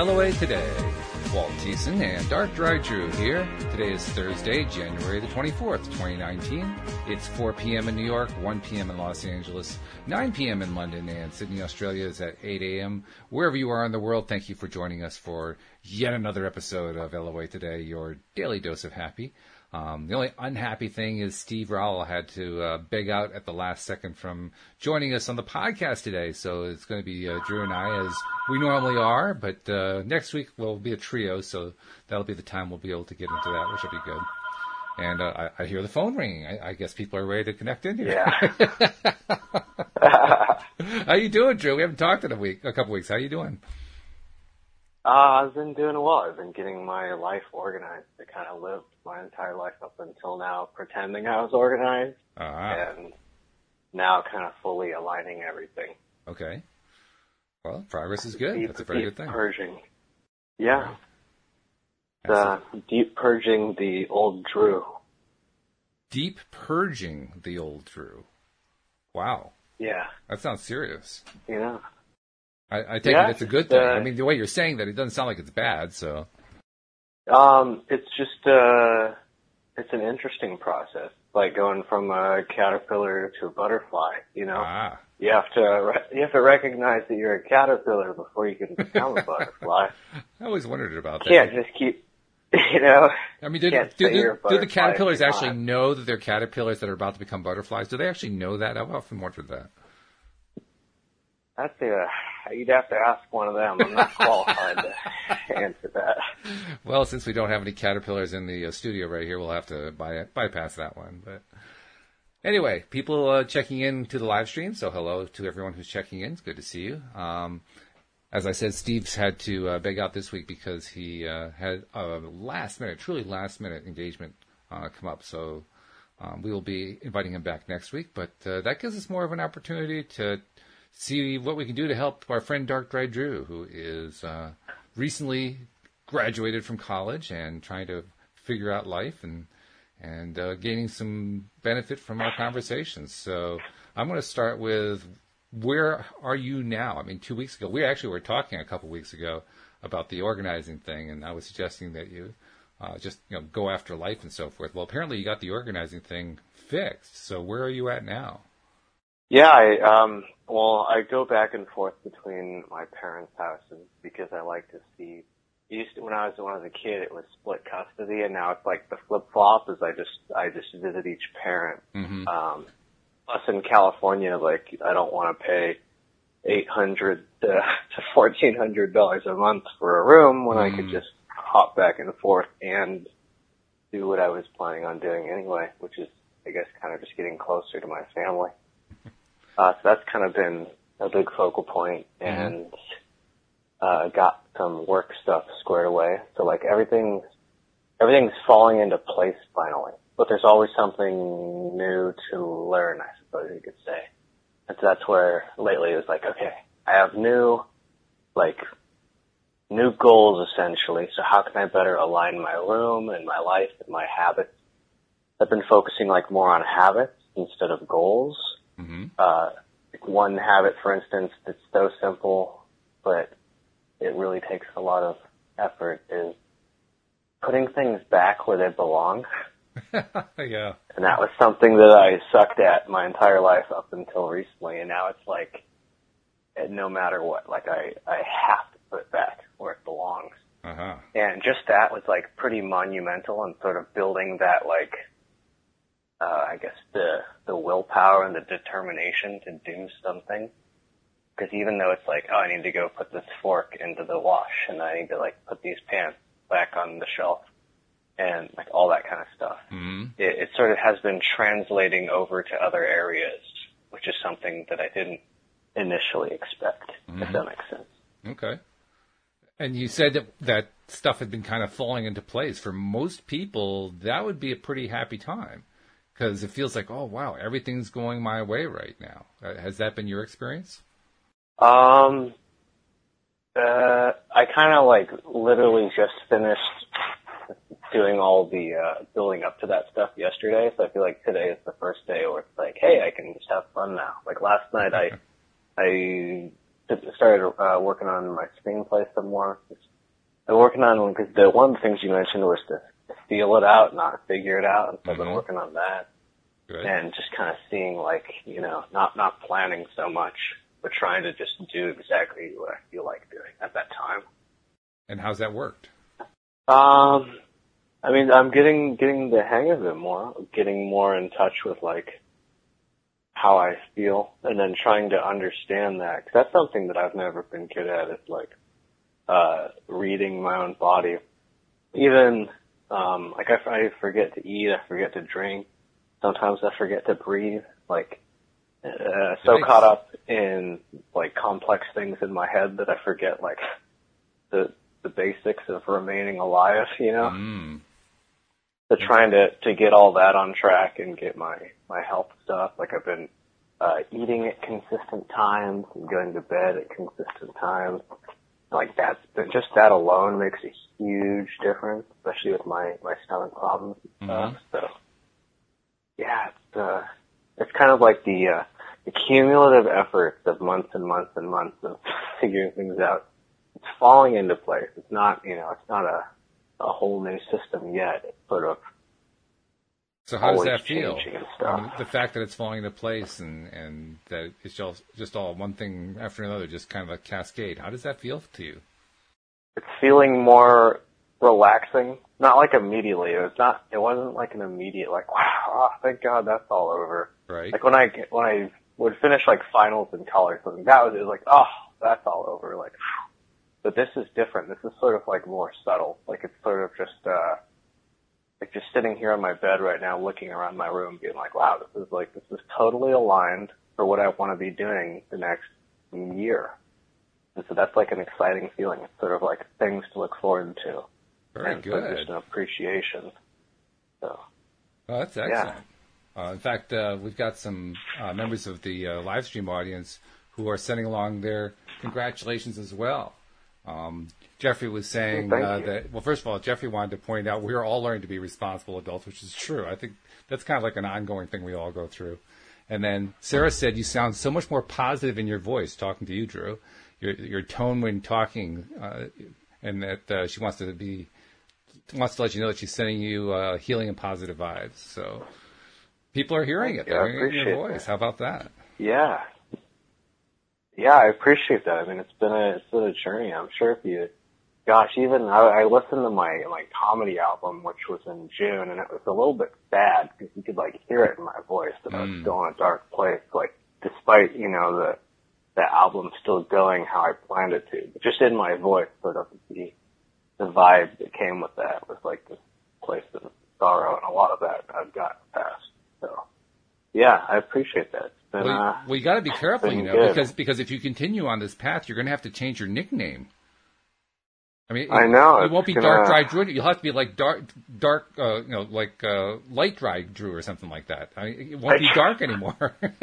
LOA Today. Walt Thiessen and Dark Dry Drew here. Today is Thursday, January the 24th, 2019. It's 4 p.m. in New York, 1 p.m. in Los Angeles, 9 p.m. in London, and Sydney, Australia is at 8 a.m. Wherever you are in the world, thank you for joining us for yet another episode of LOA Today, your daily dose of happy. Um, the only unhappy thing is Steve Rowell had to uh, beg out at the last second from joining us on the podcast today. So it's going to be uh, Drew and I as we normally are, but uh, next week we'll be a trio, so that'll be the time we'll be able to get into that, which will be good. And uh, I, I hear the phone ringing. I, I guess people are ready to connect in here. Yeah. How you doing, Drew? We haven't talked in a week, a couple weeks. How you doing? Uh, I've been doing well. I've been getting my life organized. I kind of lived my entire life up until now pretending I was organized, Ah, and now kind of fully aligning everything. okay. Well, progress is good. That's a very deep good thing. Purging. Yeah. The deep purging the old Drew. Deep purging the old Drew. Wow, Yeah. that sounds serious. You know. I, I take Yeah, it it's a good thing. uh, I mean, the way you're saying that, it doesn't sound like it's bad. So, Um, it's just uh, it's an interesting process, like going from a caterpillar to a butterfly. You know. ah, You have to re- you have to recognize that you're a caterpillar before you can become a butterfly. I always wondered about that. Can't just keep, you know. I mean, do, do, do, do the caterpillars actually know that they're caterpillars that are about to become butterflies? Do they actually know that? I've often wondered that. That's a you'd have to ask one of them. I'm not qualified to answer that. Well, since we don't have any caterpillars in the uh, studio right here, we'll have to by, bypass that one. But anyway, people uh, checking in to the live stream. So hello to everyone who's checking in. It's good to see you. Um, as I said, Steve's had to uh, beg out this week because he uh, had a last minute, truly last minute engagement uh, come up. So um, we will be inviting him back next week. But uh, that gives us more of an opportunity to see what we can do to help our friend Dark Dry Drew, who is uh, recently graduated from college and trying to figure out life and and uh, gaining some benefit from our conversations. So I'm going to start with where are you now? I mean, two weeks ago, we actually were talking a couple weeks ago about the organizing thing, and I was suggesting that you uh, just you know go after life and so forth. Well, apparently you got the organizing thing fixed. So where are you at now? Yeah, I um well, I go back and forth between my parents' houses because I like to see used to when I was when I was a kid it was split custody and now it's like the flip flop is I just I just visit each parent. Mm-hmm. Um plus in California like I don't want to pay eight hundred to, to fourteen hundred dollars a month for a room when I could Mm. just hop back and forth and do what I was planning on doing anyway, which is I guess kind of just getting closer to my family. Uh, so that's kind of been a big focal point and, uh, got some work stuff squared away. So like everything's, everything's falling into place finally, but there's always something new to learn, I suppose you could say. And so that's where lately it was like, okay, I have new, like, new goals essentially. So how can I better align my room and my life and my habits? I've been focusing like more on habits instead of goals Mm-hmm. uh, like one habit, for instance, that's so simple, but it really takes a lot of effort is putting things back where they belong. yeah. And that was something that I sucked at my entire life up until recently. And now it's like, and no matter what, like I, I have to put it back where it belongs. Uh huh. And just that was like pretty monumental and sort of building that like, uh, I guess the, the willpower and the determination to do something. Because even though it's like, oh, I need to go put this fork into the wash and I need to like put these pants back on the shelf and like all that kind of stuff. Mm-hmm. It, it sort of has been translating over to other areas, which is something that I didn't initially expect, if that makes sense. Okay. And you said that that stuff had been kind of falling into place. For most people, that would be a pretty happy time because it feels like, oh wow, everything's going my way right now. Uh, Has that been your experience? Um, uh, I kind of like literally just finished doing all the uh, building up to that stuff yesterday, so I feel like today is the first day where it's like, hey, I can just have fun now. Like last night, I I started uh, working on my screenplay some more. I'm working on one because the one of the things you mentioned was to feel it out, not figure it out. And so I've been Mhm. working on that Good. and just kind of seeing like you know not not planning so much, but trying to just do exactly what I feel like doing at that time. And how's that worked? Um, I mean, I'm getting getting the hang of it more, getting more in touch with like how I feel, and then trying to understand that. Cause that's something that I've never been good at. Is like uh, reading my own body. Even um, like I, I forget to eat, I forget to drink. Sometimes I forget to breathe. Like uh, so Nice. caught up in like complex things in my head that I forget like the the basics of remaining alive. You know Mm. to trying to to get all that on track and get my my health stuff. Like I've been uh, eating at consistent times and going to bed at consistent times. Like that's just that alone makes a huge difference, especially with my my stomach problems and stuff. So yeah, it's uh, it's kind of like the uh, the cumulative efforts of months and months and months of figuring things out. It's falling into place. It's not you know it's not a a whole new system yet. It's sort of So how does that feel? changing and I stuff. mean, the fact that it's falling into place and, and that it's just, just all one thing after another, just kind of a cascade. How does that feel to you? it's feeling more relaxing. Not like immediately. It was not. It wasn't like an immediate like wow. Oh, thank God that's all over. Right? Like when I when I would finish like finals in college, or something that was it was like oh that's all over. Like, but this is different. This is sort of like more subtle. Like it's sort of just uh like just sitting here on my bed right now, looking around my room, being like wow this is like this is totally aligned for what I want to be doing the next year. And so that's like an exciting feeling. It's sort of like things to look forward to. Very and good. Just an appreciation. So Oh, that's excellent. Uh, in fact, uh, we've got some uh, members of the uh, live stream audience who are sending along their congratulations as well. Um, Jeffrey was saying uh, that, well, first of all, Jeffrey wanted to point out we're all learning to be responsible adults, which is true. I think that's kind of like an ongoing thing we all go through. And then Sarah said, You sound so much more positive in your voice, talking to you, Drew. Your, your tone when talking, uh, and that uh, she wants to be wants to let you know that she's sending you uh, healing and positive vibes. So people are hearing it. Thank you. I They're hearing your voice. that. How about that? yeah, yeah, I appreciate that. I mean, it's been a it's been a journey. I'm sure if you, gosh, even I, I listened to my my comedy album, which was in June, and it was a little bit sad because you could like hear it in my voice that I was Mm. still in a dark place. Like, despite you know the the album still going how I planned it to, but just in my voice, sort of the the vibe that came with that was like this place of sorrow, and a lot of that I've gotten past. So, yeah, I appreciate that. Been, Well, you, uh, well, you got to be careful, you know, good. because because if you continue on this path, you're going to have to change your nickname. I mean, I know, it, won't be dark gonna- dry Drew. You'll have to be like dark, dark, uh, you know, like uh, light dry Drew or something like that. I mean, it won't be dark anymore.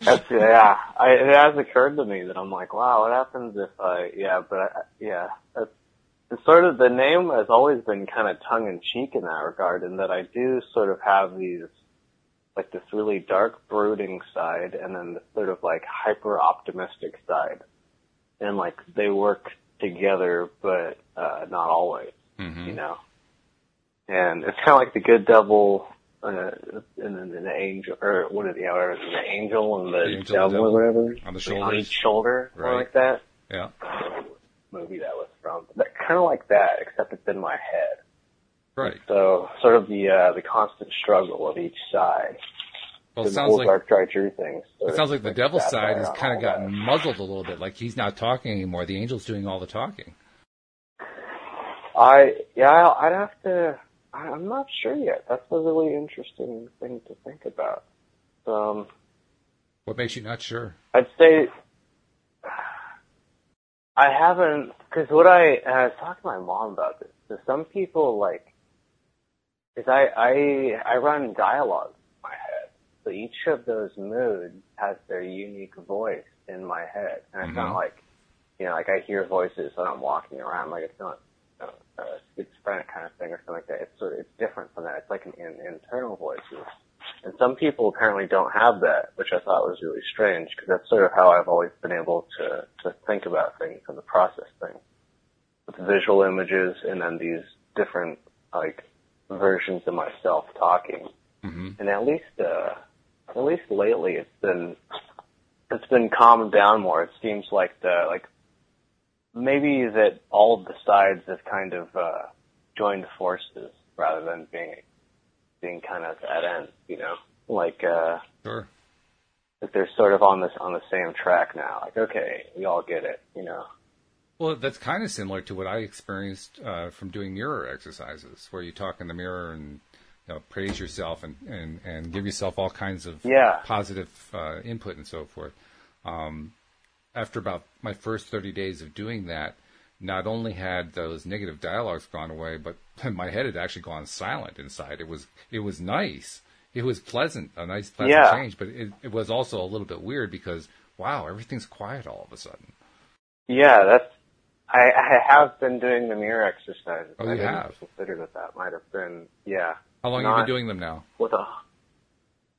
That's yeah. I, it has occurred to me that I'm like, wow, what happens if I? Yeah, but I, yeah, that's it's sort of the name has always been kind of tongue in cheek in that regard, in that I do sort of have these like this really dark brooding side, and then the sort of like hyper optimistic side, and like they work together, but uh, not always, Mhm. you know. And it's kind of like the good devil uh, and then the angel, or what are the other, the angel and the, The angel and the devil, devil. or whatever. On the Like, shoulders. each shoulder, or Right. like that. yeah, Movie that was from. That kind of like that, except it's in my head. right. So sort of the uh, the constant struggle of each side. Well, it sounds like dark dry Drew thing. it sounds like the devil's side has kind of gotten that. muzzled a little bit. Like he's not talking anymore. The angel's doing all the talking. I yeah, I'd have to. I'm not sure yet. That's a really interesting thing to think about. Um, What makes you not sure? I'd say I haven't because what I and I was talking to my mom about this. So some people like, because I I I run dialogue in my head. So each of those moods has their unique voice in my head, and it's Mhm. not like, you know, like I hear voices when I'm walking around. Like it's not know, a schizophrenic kind of thing or something like that. It's sort of it's different from that. It's like an, an internal voices. And some people apparently don't have that, which I thought was really strange because that's sort of how I've always been able to, to think about things and to process things with visual images and then these different like versions of myself talking. hmm And at least, uh, at least lately it's been, it's been calmed down more. It seems like the, like, maybe that all of the sides have kind of, uh, joined forces rather than being, being kind of at ends, you know? Like, uh, Sure. that they're sort of on this, on the same track now. Like, okay, we all get it, you know? Well, that's kind of similar to what I experienced uh, from doing mirror exercises, where you talk in the mirror and you know, praise yourself and, and, and give yourself all kinds of Yeah. positive uh, input and so forth. Um, after about my first 30 days of doing that, not only had those negative dialogues gone away, but my head had actually gone silent inside. It was it was nice. It was pleasant, a nice pleasant Yeah. change, but it, it was also a little bit weird because wow, everything's quiet all of a sudden. Yeah, that's. I, I have been doing the mirror exercises. Oh, I you didn't have? consider that that might have been. Yeah. How long have you been doing them now? With a.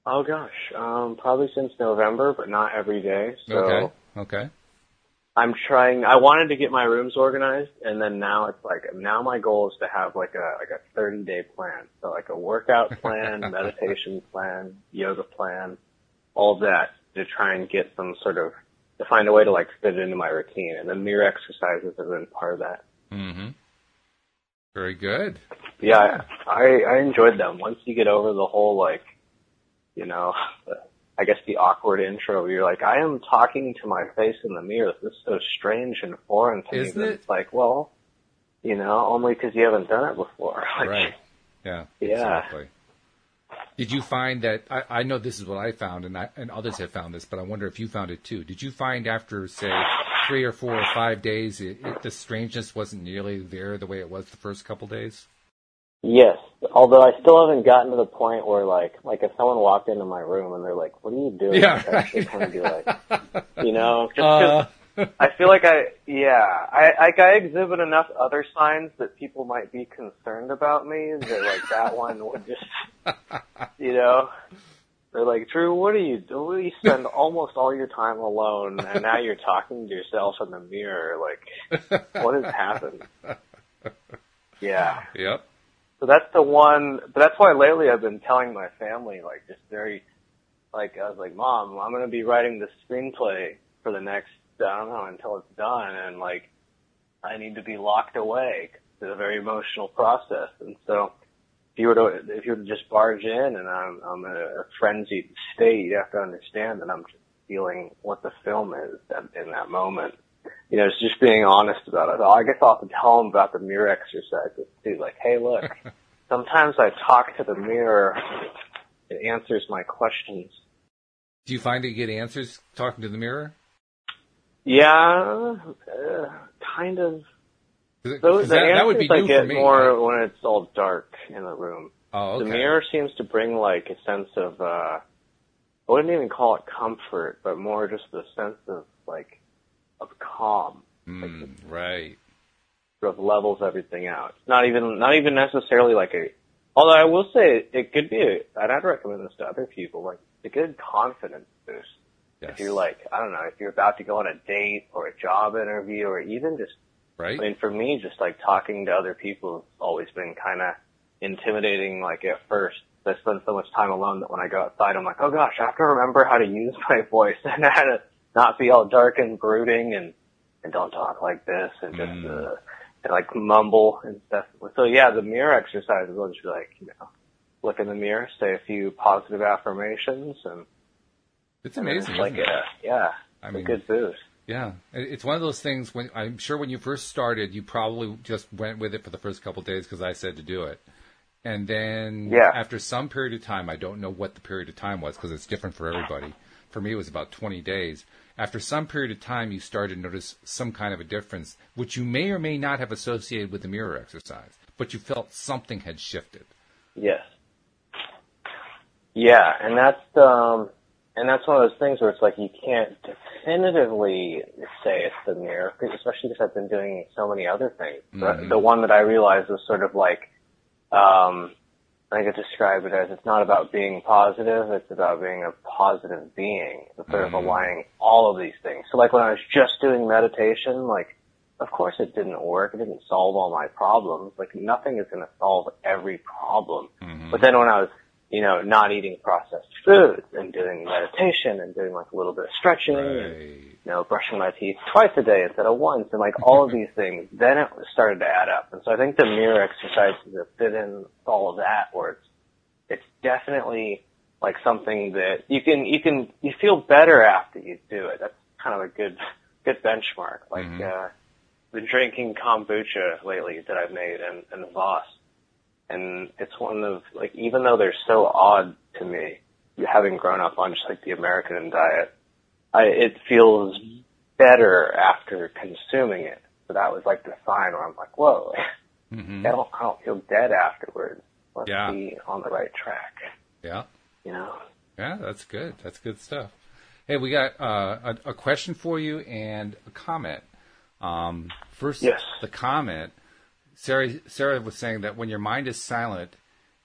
Oh gosh, um, probably since November, but not every day. So Okay. Okay. I'm trying. I wanted to get my rooms organized, and then now it's like now my goal is to have like a like a 30 day plan. So like a workout plan, meditation plan, yoga plan, all that to try and get some sort of to find a way to like fit it into my routine. And then mirror exercises have been part of that. Mm-hmm. Very good. Yeah, I I enjoyed them. Once you get over the whole like, you know, I guess the awkward intro. Where you're like, I am talking to my face in the mirror. This is so strange and foreign to Isn't me. It? It's like, well, you know, only because you haven't done it before. Like, Right. Yeah. Yeah. Exactly. Did you find that? I, I know this is what I found, and I, and others have found this, but I wonder if you found it too. Did you find after, say, three or four or five days, it, it, the strangeness wasn't nearly there the way it was the first couple days? Yes, although I still haven't gotten to the point where like like if someone walked into my room and they're like, "What are you doing?" Yeah, right. of be like, you know, just Uh, I feel like I, yeah, I, like I exhibit enough other signs that people might be concerned about me that like that one would just, you know, they're like, Drew, what are you doing? You spend almost all your time alone and now you're talking to yourself in the mirror. Like, what has happened? Yeah. yep. So that's the one, but that's why lately I've been telling my family, like, just very, like, I was like, Mom, I'm going to be writing this screenplay for the next, I don't know, until it's done, and, like, I need to be locked away. It's a very emotional process, and so you were to, if you were to just barge in and I'm, I'm in a frenzied state, you have to understand that I'm just feeling what the film is at, in that moment. You know, it's just being honest about it. I guess I'll have to tell them about the mirror exercises too. Like, hey, look, sometimes I talk to the mirror. It answers my questions. Do you find that you get answers talking to the mirror? Yeah, uh, kind of. It- 'cause the that, that would be I get for me. more right? when it's all dark in the room. Oh, okay. The mirror seems to bring like a sense of uh I wouldn't even call it comfort, but more just a sense of like of calm. Mm, right. Sort of levels everything out. Not even not even necessarily like a although I will say it could be a, and I'd recommend this to other people, like a good confidence boost. Yes. If you're like, I don't know, if you're about to go on a date or a job interview or even just right. I mean, for me, just like talking to other people has always been kind of intimidating. Like at first, I spend so much time alone that when I go outside, I'm like, oh gosh, I have to remember how to use my voice and how to not be all dark and brooding and and don't talk like this and just Mm. uh, and like mumble and stuff. So yeah, the mirror exercises will just be like, you know, look in the mirror, say a few positive affirmations, and it's and amazing. It's like it? a, yeah, I it's mean, a good boost. Yeah, it's one of those things. When I'm sure when you first started, you probably just went with it for the first couple of days because I said to do it, and then Yeah. after some period of time, I don't know what the period of time was because it's different for everybody. For me, it was about 20 days. After some period of time, you started to notice some kind of a difference, which you may or may not have associated with the mirror exercise, but you felt something had shifted. Yes. Yeah, and that's um and that's one of those things where it's like you can't definitively say it's the mirror, especially because I've been doing so many other things. Mhm. The, the one that I realized was sort of like um I could describe it as it's not about being positive, it's about being a positive being, sort of Mhm. aligning all of these things. So like when I was just doing meditation, like of course it didn't work, it didn't solve all my problems. Like nothing is gonna solve every problem. Mhm. But then when I was, you know, not eating processed foods and doing meditation and doing like a little bit of stretching and you know, brushing my teeth twice a day instead of once, and like all of these things, then it started to add up. And so I think the mirror exercises that fit in all of that, where it's, it's definitely like something that you can, you can, you feel better after you do it. That's kind of a good, good benchmark. Like, Mhm. uh, been drinking kombucha lately that I've made and, and kvass. And it's one of, like, even though they're so odd to me, having grown up on just like the American diet, I, it feels better after consuming it. So that was like the sign where I'm like, whoa, Mhm. I don't, I don't feel dead afterwards. Let's Yeah. be on the right track. Yeah. You know? Yeah, that's good. That's good stuff. Hey, we got uh, a, a question for you and a comment. Um, first, Yes. the comment. Sarah, Sarah was saying that when your mind is silent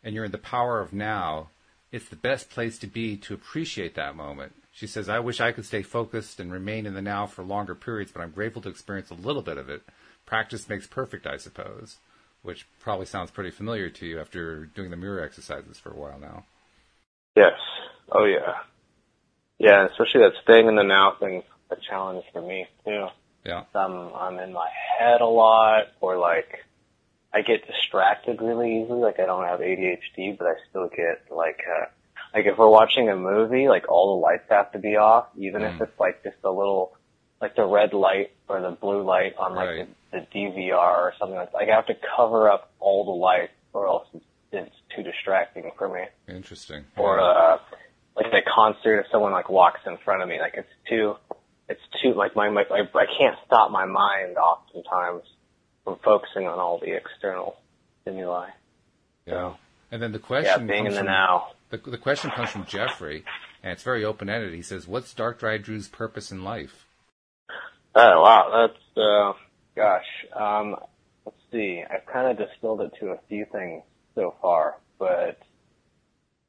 and you're in the power of now, it's the best place to be to appreciate that moment. She says, I wish I could stay focused and remain in the now for longer periods, but I'm grateful to experience a little bit of it. Practice makes perfect, I suppose, which probably sounds pretty familiar to you after doing the mirror exercises for a while now. Yes. Oh yeah. Yeah, especially that staying in the now thing's a challenge for me too. Yeah. I'm I'm in my head a lot, or like I get distracted really easily. Like I don't have ADHD, but I still get like uh, like if we're watching a movie, like all the lights have to be off, even Mm. if it's like just a little like the red light or the blue light on like Right. the, the DVR or something like that. Like I have to cover up all the lights, or else it's, it's too distracting for me Interesting. or Yeah. uh like at a concert if someone like walks in front of me like it's too it's too like my, my I, I can't stop my mind oftentimes from focusing on all the external stimuli Yeah. And then the question yeah being in comes the from, now The, the question comes from Jeffrey, and it's very open ended. He says, "What's Dark Dry Drew's purpose in life?" oh wow that's uh gosh um let's see i've kind of distilled it to a few things so far but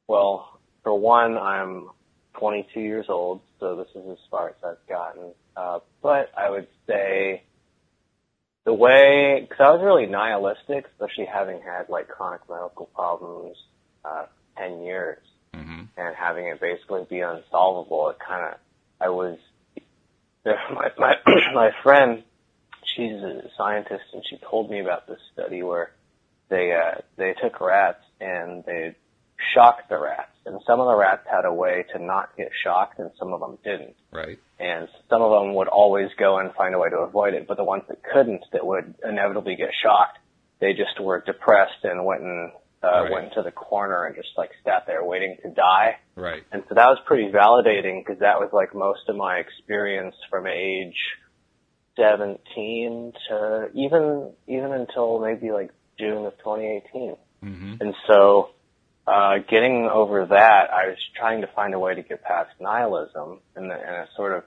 well for one i'm 22 years old so this is as far as i've gotten uh but i would say the way because i was really nihilistic especially having had like chronic medical problems uh 10 years. Hmm and having it basically be unsolvable, it kind of, I was, my, my, my friend, she's a scientist and she told me about this study where they, uh, they took rats and they shocked the rats and some of the rats had a way to not get shocked and some of them didn't. Right. And some of them would always go and find a way to avoid it, but the ones that couldn't, that would inevitably get shocked, they just were depressed and went and, uh, Right. went to the corner and just like sat there waiting to die. Right. And so that was pretty validating because that was like most of my experience from age 17 to even, even until maybe like June of 2018. Mm-hmm. And so, uh, getting over that, I was trying to find a way to get past nihilism and, and it sort of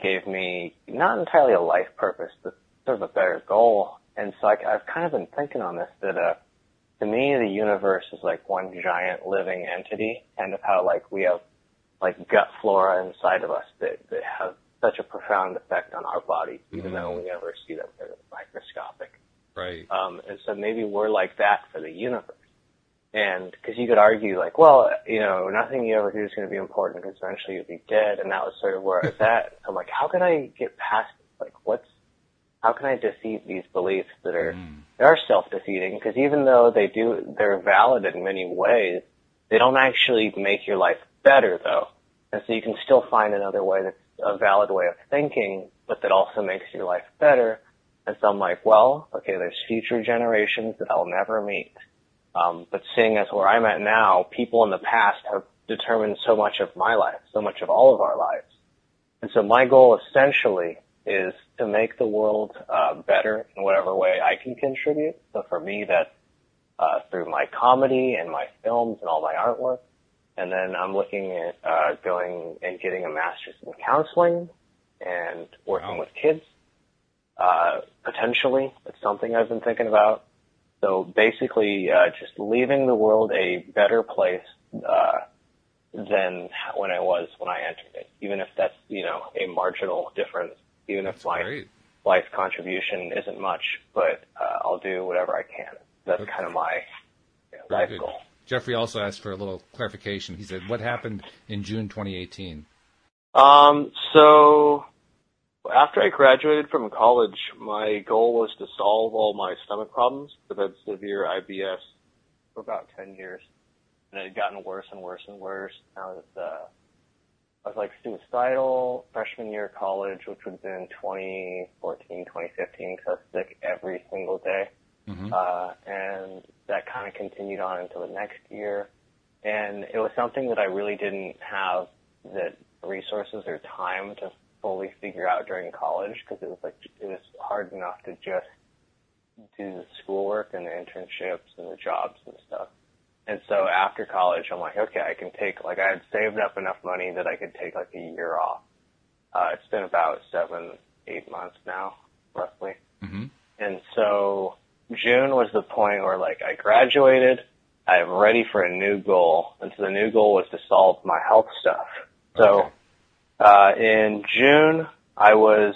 gave me not entirely a life purpose, but sort of a better goal. And so I, I've kind of been thinking on this that, uh, to me, the universe is like one giant living entity, kind of how like we have like gut flora inside of us that, that have such a profound effect on our bodies, even Mhm. though we never see them. They're microscopic. Right. Um, and so maybe we're like that for the universe. And because you could argue like, well, you know, nothing you ever do is going to be important because eventually you'll be dead. And that was sort of where I was at. I'm like, how can I get past, like, what's, how can I defeat these beliefs that are, Mm. they are self-defeating? Because even though they do, they're valid in many ways, they don't actually make your life better though. And so you can still find another way that's a valid way of thinking, but that also makes your life better. And so I'm like, well, okay, there's future generations that I'll never meet. Um, but seeing as where I'm at now, people in the past have determined so much of my life, so much of all of our lives. And so my goal essentially is to make the world uh, better in whatever way I can contribute. So for me, that's uh, through my comedy and my films and all my artwork. And then I'm looking at uh, going and getting a master's in counseling and working Wow. with kids. Uh, potentially, it's something I've been thinking about. So basically, uh, just leaving the world a better place uh, than when I was when I entered it, even if that's you know a marginal difference, even That's if my great. life contribution isn't much, but uh, I'll do whatever I can. That's That's kind of my you know, life good. goal. Jeffrey also asked for a little clarification. He said, "What happened in June 2018?" Um, so after I graduated from college, my goal was to solve all my stomach problems. I've had severe IBS for about 10 years. And it had gotten worse and worse and worse. I was, uh, I was like suicidal freshman year of college, which would have been 2014, 2015, because I was sick every single day. Mhm. Uh, and that kind of continued on until the next year. And it was something that I really didn't have the resources or time to fully figure out during college because it was like it was hard enough to just do the schoolwork and the internships and the jobs and stuff. And so after college, I'm like, okay, I can take like I had saved up enough money that I could take like a year off. Uh, it's been about seven, eight months now, roughly. hmm And so June was the point where like I graduated, I'm ready for a new goal. And so the new goal was to solve my health stuff. So, Okay. Uh, in June, I was,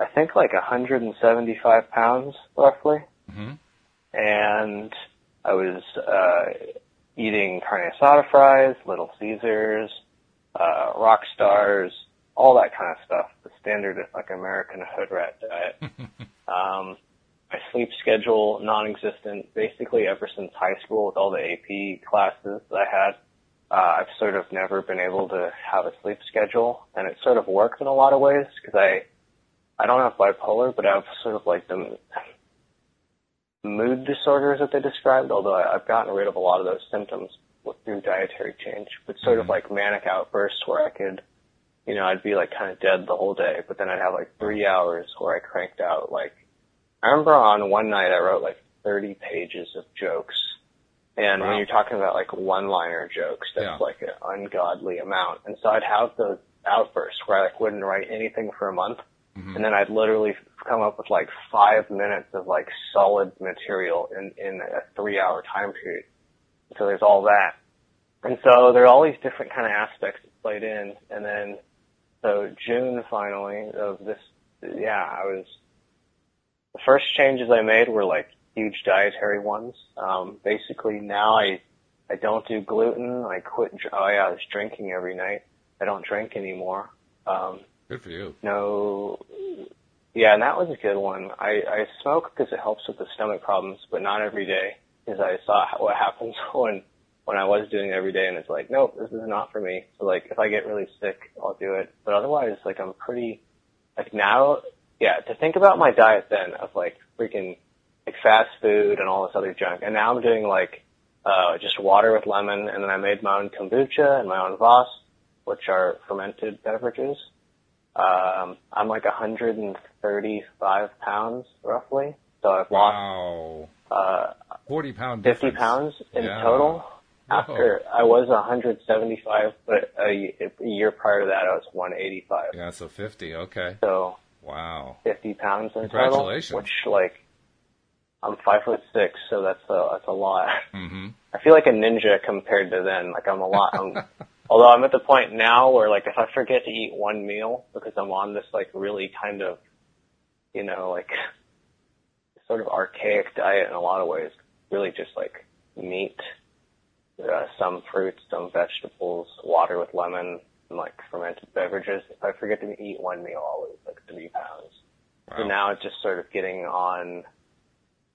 I think like 175 pounds roughly. hmm And I was, uh, eating carne asada fries, Little Caesars, uh, rock stars, all that kind of stuff. The standard like American hood rat diet. Um, my sleep schedule non-existent basically ever since high school with all the AP classes that I had. Uh, I've sort of never been able to have a sleep schedule, and it sort of works in a lot of ways because I, I don't have bipolar, but I have sort of like the mood disorders that they described. Although I, I've gotten rid of a lot of those symptoms with, through dietary change, but sort of Mhm. like manic outbursts where I could you know, I'd be like kind of dead the whole day, but then I'd have like three hours where I cranked out like, I remember on one night I wrote like 30 pages of jokes. And Wow. when you're talking about like one-liner jokes, that's Yeah. like an ungodly amount. And so I'd have those outbursts where I like wouldn't write anything for a month. Mhm. And then I'd literally come up with like five minutes of like solid material in, in a three hour time period. So there's all that. And so there are all these different kind of aspects that played in. And then, so June finally of this, yeah, I was, the first changes I made were like huge dietary ones. Um, basically now I, I don't do gluten. I quit, dr- oh yeah, I was drinking every night. I don't drink anymore. Um, Good for you. no, yeah, and that was a good one. I, I smoke because it helps with the stomach problems, but not every day because I saw what happens when when I was doing it every day, and it's like, nope, this is not for me. So like, if I get really sick, I'll do it. But otherwise, like, I'm pretty like now, yeah. To think about my diet then of like freaking like fast food and all this other junk, and now I'm doing like uh just water with lemon, and then I made my own kombucha and my own kvass, which are fermented beverages. Um, I'm like 135 pounds roughly, so I've lost uh, 40 pound 50 difference. pounds in Yeah. total. After I was 175, but a, a year prior to that I was 185. Yeah, so 50. Okay. So Wow. 50 pounds in total, Congratulations. which like I'm five foot six, so that's a that's a lot. hmm I feel like a ninja compared to then. Like I'm a lot. I'm, although I'm at the point now where like if I forget to eat one meal because I'm on this like really kind of, you know, like sort of archaic diet in a lot of ways. Really just like meat, uh, some fruits, some vegetables, water with lemon, and like fermented beverages. If I forget to eat one meal, I'll lose like three pounds. So now it's just sort of getting on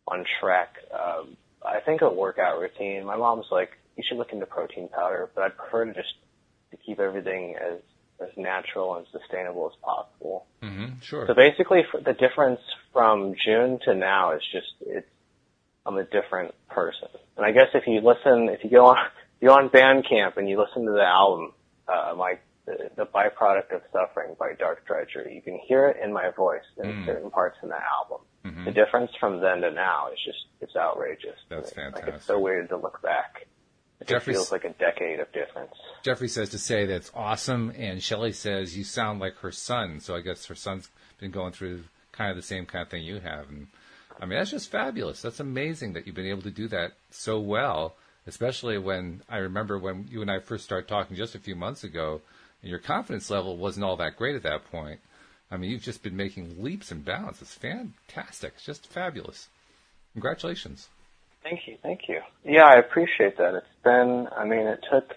on track. Um, I think a workout routine. My mom's like, you should look into protein powder, but I'd prefer to just to keep everything as as natural and sustainable as possible. hmm Sure. So basically, for the difference from June to now is just it's I'm a different person. And I guess if you listen, if you go on, if you go on Bandcamp and you listen to the album, uh, my the, the byproduct of suffering by Dark Drudgery, you can hear it in my voice in Mm. certain parts in the album. Mhm. The difference from then to now is just it's outrageous. That's fantastic. Like it's so weird to look back. It just feels like a decade of difference. Jeffrey says to say that's awesome, and Shelley says you sound like her son. So I guess her son's been going through kind of the same kind of thing you have, and I mean, that's just fabulous. That's amazing that you've been able to do that so well, especially when I remember when you and I first started talking just a few months ago, and your confidence level wasn't all that great at that point. I mean, you've just been making leaps and bounds. It's fantastic. It's just fabulous. Congratulations. Thank you, thank you. Yeah, I appreciate that. It's been, I mean, it took,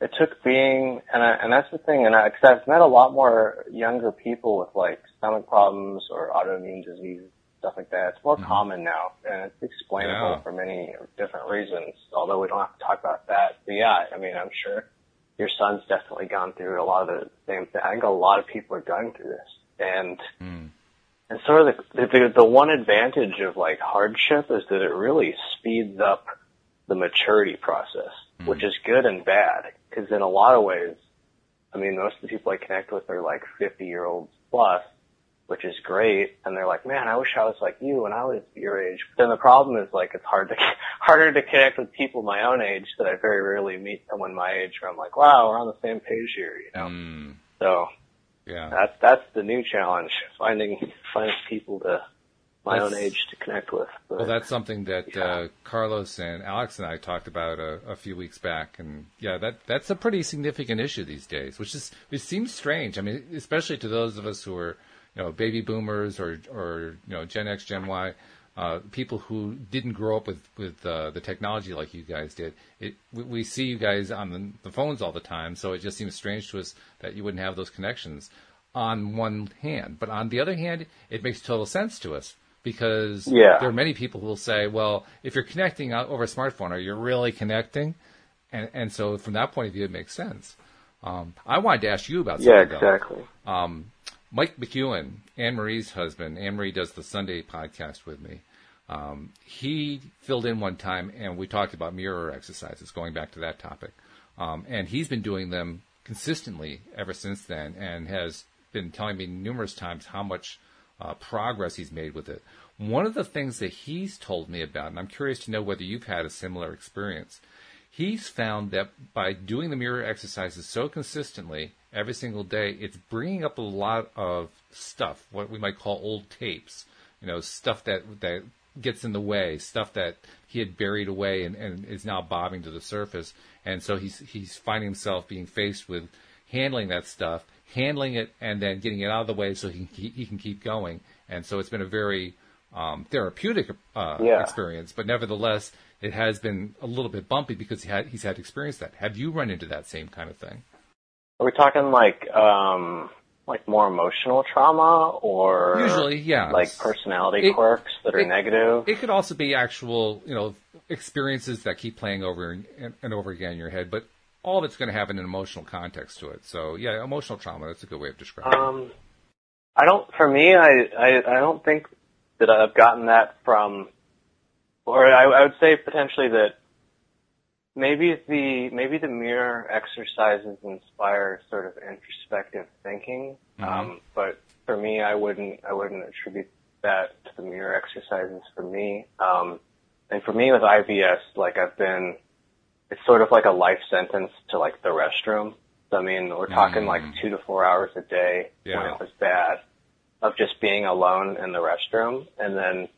it took being, and I, and that's the thing, and I, cause I've met a lot more younger people with like stomach problems or autoimmune disease, stuff like that. It's more mm-hmm. common now, and it's explainable yeah. for many different reasons. Although we don't have to talk about that, but yeah, I mean, I'm sure your son's definitely gone through a lot of the same thing. I think a lot of people are going through this, and. Mm and sort of the, the, the one advantage of like hardship is that it really speeds up the maturity process, mm-hmm. which is good and bad. Because in a lot of ways, I mean, most of the people I connect with are like 50 year olds plus, which is great. And they're like, man, I wish I was like you when I was your age. But then the problem is like it's hard to harder to connect with people my own age that I very rarely meet someone my age where I'm like, wow, we're on the same page here, you know. Mm. So yeah. That's that's the new challenge, finding finding people to my that's, own age to connect with. But, well, that's something that yeah. uh, Carlos and Alex and I talked about a, a, few weeks back, and yeah, that that's a pretty significant issue these days, which is it seems strange. I mean, especially to those of us who are you know baby boomers or or you know Gen X, Gen Y uh, people who didn't grow up with with uh, the technology like you guys did. It, we, we, see you guys on the, the, phones all the time, so it just seems strange to us that you wouldn't have those connections. On one hand, but on the other hand, it makes total sense to us because yeah. there are many people who will say, "Well, if you're connecting over a smartphone, are you really connecting?" And and so from that point of view, it makes sense. Um, I wanted to ask you about something. yeah, exactly. Um, Mike McEwen, Anne Marie's husband, Anne Marie does the Sunday podcast with me. Um, he filled in one time, and we talked about mirror exercises, going back to that topic. Um, and he's been doing them consistently ever since then, and has been telling me numerous times how much uh, progress he's made with it. One of the things that he's told me about, and I'm curious to know whether you've had a similar experience, he's found that by doing the mirror exercises so consistently every single day, it's bringing up a lot of stuff, what we might call old tapes. You know, stuff that that gets in the way, stuff that he had buried away and, and is now bobbing to the surface. And so he's he's finding himself being faced with handling that stuff, handling it, and then getting it out of the way so he can, he can keep going. And so it's been a very um, therapeutic uh, yeah. experience, but nevertheless, it has been a little bit bumpy because he had, he's had to experience that. Have you run into that same kind of thing? Are we talking like um, like more emotional trauma or usually yeah. like personality it, quirks that are it, negative? it could also be actual you know experiences that keep playing over and, and over again in your head but all of it's going to have an emotional context to it. So yeah emotional trauma that's a good way of describing um, it i don't for me I, I i don't think that i've gotten that from or I, I would say potentially that maybe the maybe the mirror exercises inspire sort of introspective thinking. Mm-hmm. Um, but for me, I wouldn't I wouldn't attribute that to the mirror exercises for me. Um, and for me with IBS, like I've been, it's sort of like a life sentence to like the restroom. So, I mean, we're talking mm-hmm. like two to four hours a day yeah. when it was bad of just being alone in the restroom and then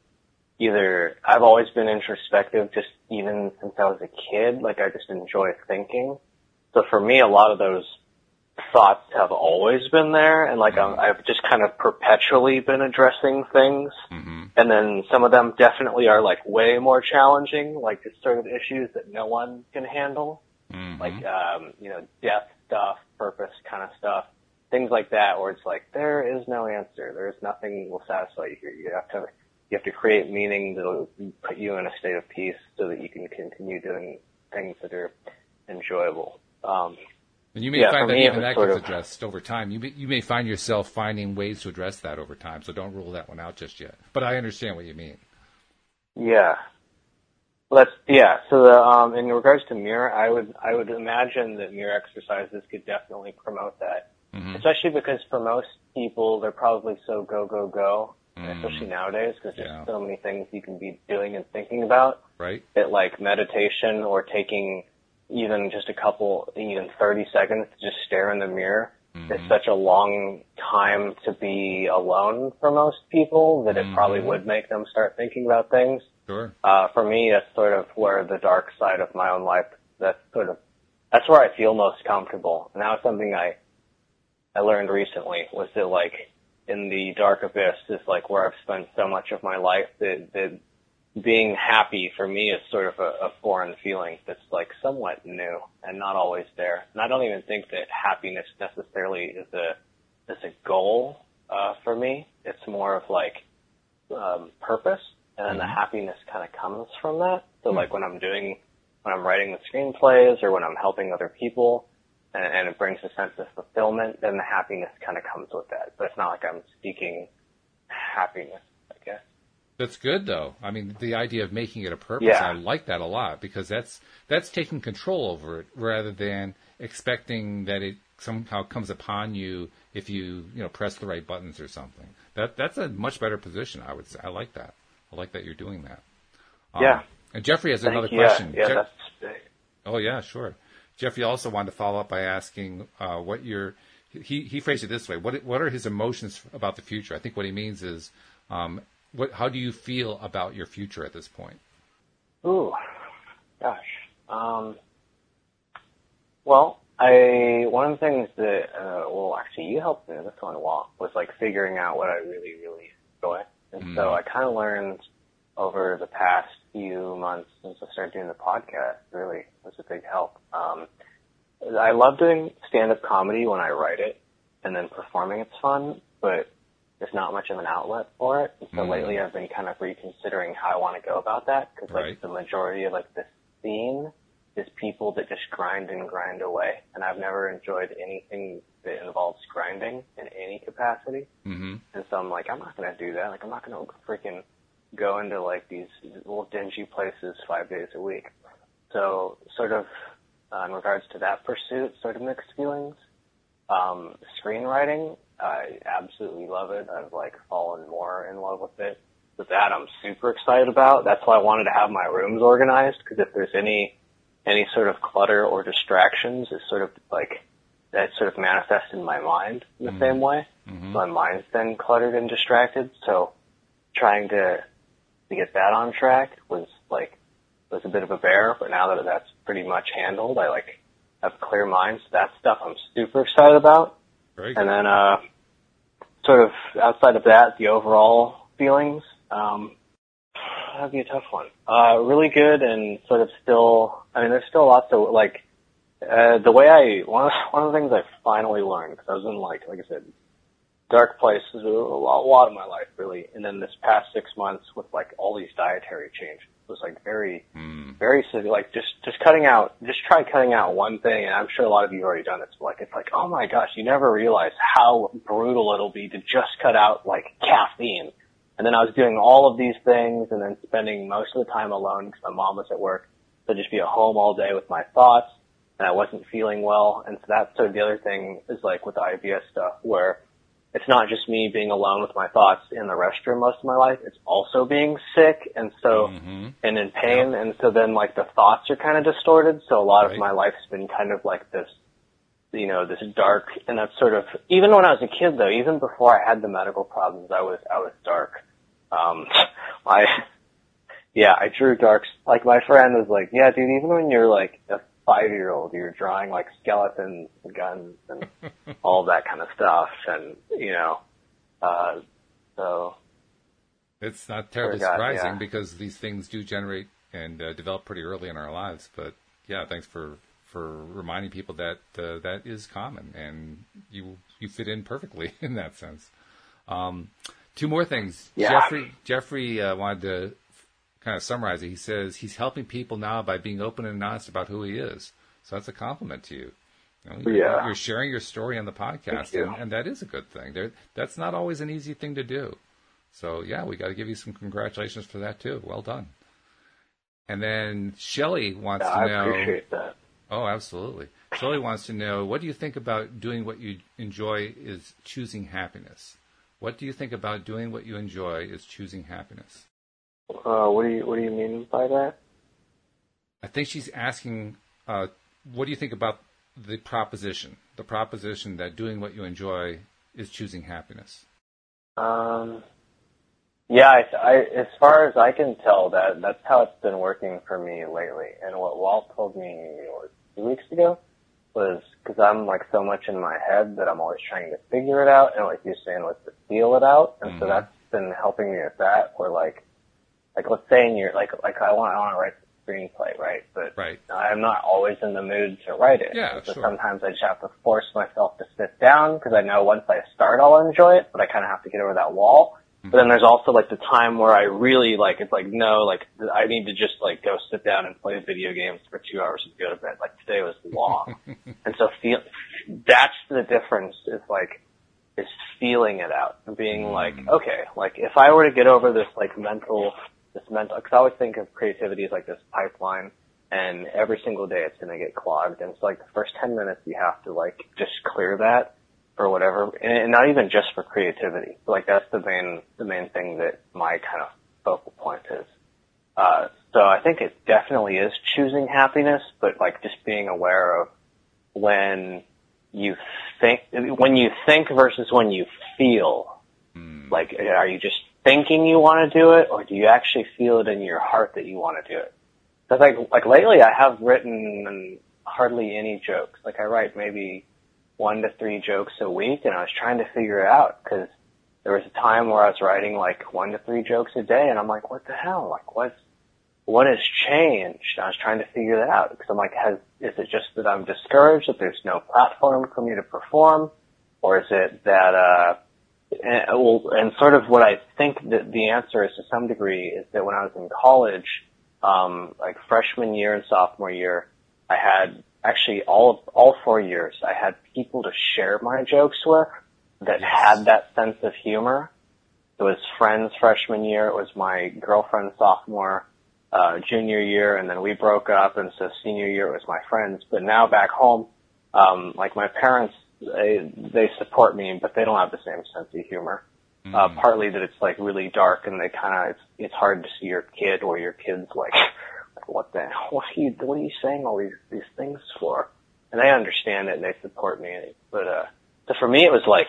either I've always been introspective just even since I was a kid. Like I just enjoy thinking. So for me, a lot of those thoughts have always been there and like mm-hmm. I've just kind of perpetually been addressing things. Mm-hmm. And then some of them definitely are like way more challenging, like just sort of issues that no one can handle. Mm-hmm. Like, um, you know, death stuff, purpose kind of stuff. Things like that where it's like, there is no answer. There is nothing will satisfy you here. You have to you have to create meaning that'll put you in a state of peace so that you can continue doing things that are enjoyable. Um, and you may yeah, find that even that gets of, addressed over time. You may, you may find yourself finding ways to address that over time. So don't rule that one out just yet. But I understand what you mean. Yeah. Let's yeah. So the, um, in regards to mirror, I would I would imagine that mirror exercises could definitely promote that, mm-hmm. especially because for most people they're probably so go go go mm. especially nowadays because there's yeah. so many things you can be doing and thinking about. Right. That like meditation or taking even just a couple, even 30 seconds to just stare in the mirror mm-hmm. it's such a long time to be alone for most people that it mm-hmm. probably would make them start thinking about things. Sure. Uh, for me, that's sort of where the dark side of my own life, that's sort of, that's where I feel most comfortable. And that was something I, I learned recently was that like in the dark abyss is like where I've spent so much of my life that, that being happy for me is sort of a, a foreign feeling that's like somewhat new and not always there. And I don't even think that happiness necessarily is a is a goal uh, for me. It's more of like um, purpose, and then mm-hmm. the happiness kind of comes from that. So mm-hmm. like when I'm doing when I'm writing the screenplays or when I'm helping other people, and, and it brings a sense of fulfillment, then the happiness kind of comes with that. But it's not like I'm seeking happiness. I guess. That's good though. I mean, the idea of making it a purpose, yeah. I like that a lot because that's that's taking control over it rather than expecting that it somehow comes upon you if you you know press the right buttons or something. That that's a much better position. I would say. I like that. I like that you're doing that. Um, yeah. And Jeffrey has another you. question. Yeah, yeah that's Oh yeah, sure. Jeffrey also wanted to follow up by asking uh, what your he he phrased it this way. What what are his emotions about the future? I think what he means is um, what, how do you feel about your future at this point? Ooh, gosh. Um, well, I one of the things that uh, well, actually, you helped me with this one a lot was like figuring out what I really, really enjoy, and mm. so I kind of learned over the past few months since I started doing the podcast. Really, was a big help. Um, I love doing stand-up comedy when I write it, and then performing it's fun, but there's not much of an outlet for it. And so mm. lately I've been kind of reconsidering how I want to go about that because like right. the majority of like the scene is people that just grind and grind away. And I've never enjoyed anything that involves grinding in any capacity. Mm-hmm. And so I'm like, I'm not going to do that. Like I'm not going to freaking go into like these little dingy places five days a week. So sort of uh, in regards to that pursuit, sort of mixed feelings. Um, screenwriting, I absolutely love it. I've like fallen more in love with it. With that, I'm super excited about. That's why I wanted to have my rooms organized because if there's any any sort of clutter or distractions, it's sort of like that sort of manifests in my mind in the mm-hmm. same way. Mm-hmm. My mind's then cluttered and distracted. So trying to to get that on track was like was a bit of a bear, but now that that's pretty much handled, I like have clear minds. That stuff I'm super excited about. And then, uh, sort of outside of that, the overall feelings, um, that'd be a tough one. Uh, really good and sort of still, I mean, there's still lots of, like, uh, the way I, one of, one of the things I finally learned, because I was in like, like I said, dark places a lot, a lot of my life really, and then this past six months with like all these dietary changes was like very, mm. very like just just cutting out, just try cutting out one thing, and I'm sure a lot of you have already done this. But like it's like, oh my gosh, you never realize how brutal it'll be to just cut out like caffeine. And then I was doing all of these things, and then spending most of the time alone because my mom was at work. So I'd just be at home all day with my thoughts, and I wasn't feeling well. And so that's sort of the other thing is like with the IBS stuff where it's not just me being alone with my thoughts in the restroom most of my life. It's also being sick and so, mm-hmm. and in pain. And so then like the thoughts are kind of distorted. So a lot right. of my life's been kind of like this, you know, this dark and that's sort of, even when I was a kid though, even before I had the medical problems, I was, I was dark. Um, I, yeah, I drew darks. Like my friend was like, yeah, dude, even when you're like a five year old, you're drawing like skeletons and guns and all that kind of stuff. And, you know, uh, so. It's not terribly God, surprising yeah. because these things do generate and uh, develop pretty early in our lives. But yeah, thanks for, for reminding people that uh, that is common and you, you fit in perfectly in that sense. Um, two more things. Yeah. Jeffrey, Jeffrey uh, wanted to kind of summarize it, he says he's helping people now by being open and honest about who he is. So that's a compliment to you. you know, yeah. You're sharing your story on the podcast, and, and, that is a good thing. There, that's not always an easy thing to do. So, yeah, we got to give you some congratulations for that, too. Well done. And then Shelly wants yeah, to know. I appreciate that. Oh, absolutely. Shelly wants to know what do you think about doing what you enjoy is choosing happiness? What do you think about doing what you enjoy is choosing happiness? Uh, what do you What do you mean by that? I think she's asking, uh, what do you think about the proposition, the proposition that doing what you enjoy is choosing happiness? Um, yeah, I, I, as far as I can tell, that that's how it's been working for me lately. And what Walt told me what, two weeks ago was because I'm like so much in my head that I'm always trying to figure it out, and like you're saying, like to feel it out. And Mhm. so that's been helping me with that. Where like, like let's say in your like like I want I want to write the screenplay, right? But Right. I'm not always in the mood to write it. Yeah, so sure. sometimes I just have to force myself to sit down because I know once I start, I'll enjoy it. But I kind of have to get over that wall. But then mm-hmm. there's also like the time where I really like it's like no, like I need to just like go sit down and play video games for two hours and go to bed. Like today was long, and so feel that's the difference. Is like is feeling it out and being mm. like okay, like if I were to get over this like mental this mental because I always think of creativity as like this pipeline. And every single day it's gonna get clogged. And so like the first 10 minutes you have to like just clear that or whatever, and and not even just for creativity. Like that's the main the main thing that my kind of focal point is. Uh, so I think it definitely is choosing happiness, but like just being aware of when you think when you think versus when you feel. Like, are you just thinking you want to do it, or do you actually feel it in your heart that you want to do it? Because like like lately, I have written hardly any jokes. Like I write maybe one to three jokes a week, and I was trying to figure it out because there was a time where I was writing like one to three jokes a day, and I'm like, what the hell? Like, what's what has changed? And I was trying to figure that out because I'm like, has is it just that I'm discouraged that there's no platform for me to perform, or is it that uh, and, well, and sort of what I think that the answer is to some degree is that when I was in college, um, like freshman year and sophomore year, I had actually all of, all four years, I had people to share my jokes with that had that sense of humor. It was friends freshman year. It was my girlfriend sophomore, uh, junior year, and then we broke up, and so senior year it was my friends. But now back home, um, like my parents, they they support me, but they don't have the same sense of humor. Uh, partly that it's like really dark, and they kind of it's it's hard to see your kid or your kids like, like what the what are you what are you saying all these these things for? And they understand it and they support me. But uh, so for me, it was like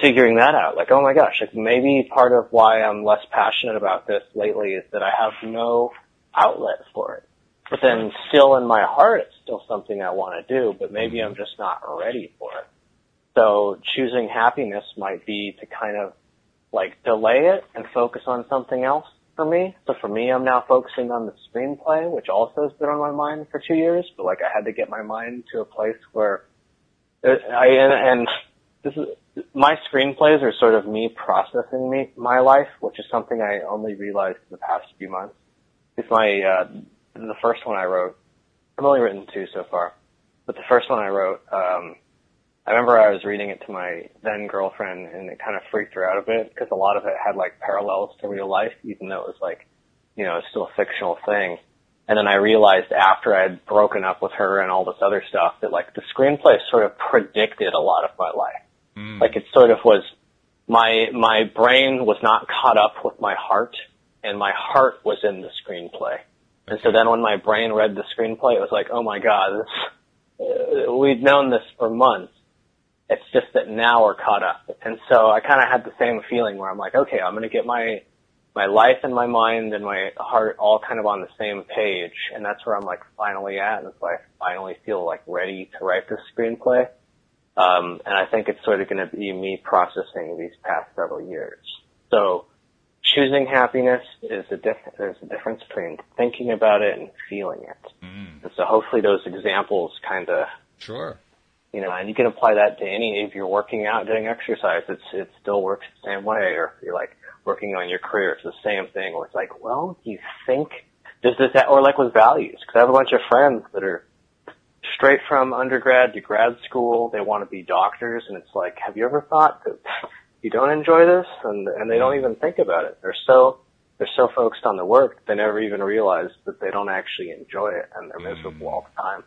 figuring that out. Like, oh my gosh, like maybe part of why I'm less passionate about this lately is that I have no outlet for it. But then still in my heart, it's still something I want to do, but maybe I'm just not ready for it. So choosing happiness might be to kind of like delay it and focus on something else for me. So for me, I'm now focusing on the screenplay, which also has been on my mind for two years, but like I had to get my mind to a place where uh, I, and, and this is, my screenplays are sort of me processing me, my life, which is something I only realized in the past few months. It's my, uh, the first one I wrote, I've only written two so far, but the first one I wrote, um, I remember I was reading it to my then girlfriend and it kind of freaked her out a bit because a lot of it had like parallels to real life, even though it was like, you know, it's still a fictional thing. And then I realized after I had broken up with her and all this other stuff that like the screenplay sort of predicted a lot of my life. Like it sort of was, my, my brain was not caught up with my heart and my heart was in the screenplay. And so then when my brain read the screenplay, it was like, oh my god, this, uh, we'd known this for months. It's just that now we're caught up. And so I kind of had the same feeling where I'm like, okay, I'm going to get my, my life and my mind and my heart all kind of on the same page. And that's where I'm like finally at. And so I finally feel like ready to write this screenplay. Um, and I think it's sort of going to be me processing these past several years. So choosing happiness is a diff- there's a difference between thinking about it and feeling it. And so hopefully those examples kind of Sure. You know, and you can apply that to any, if you're working out, doing exercise, it's, it still works the same way, or if you're like working on your career, it's the same thing, where it's like, well, do you think, does this, or like with values, because I have a bunch of friends that are straight from undergrad to grad school, they want to be doctors, and it's like, have you ever thought that you don't enjoy this? And, and they don't even think about it. They're so, they're so focused on the work, they never even realize that they don't actually enjoy it, and they're miserable mm. all the time.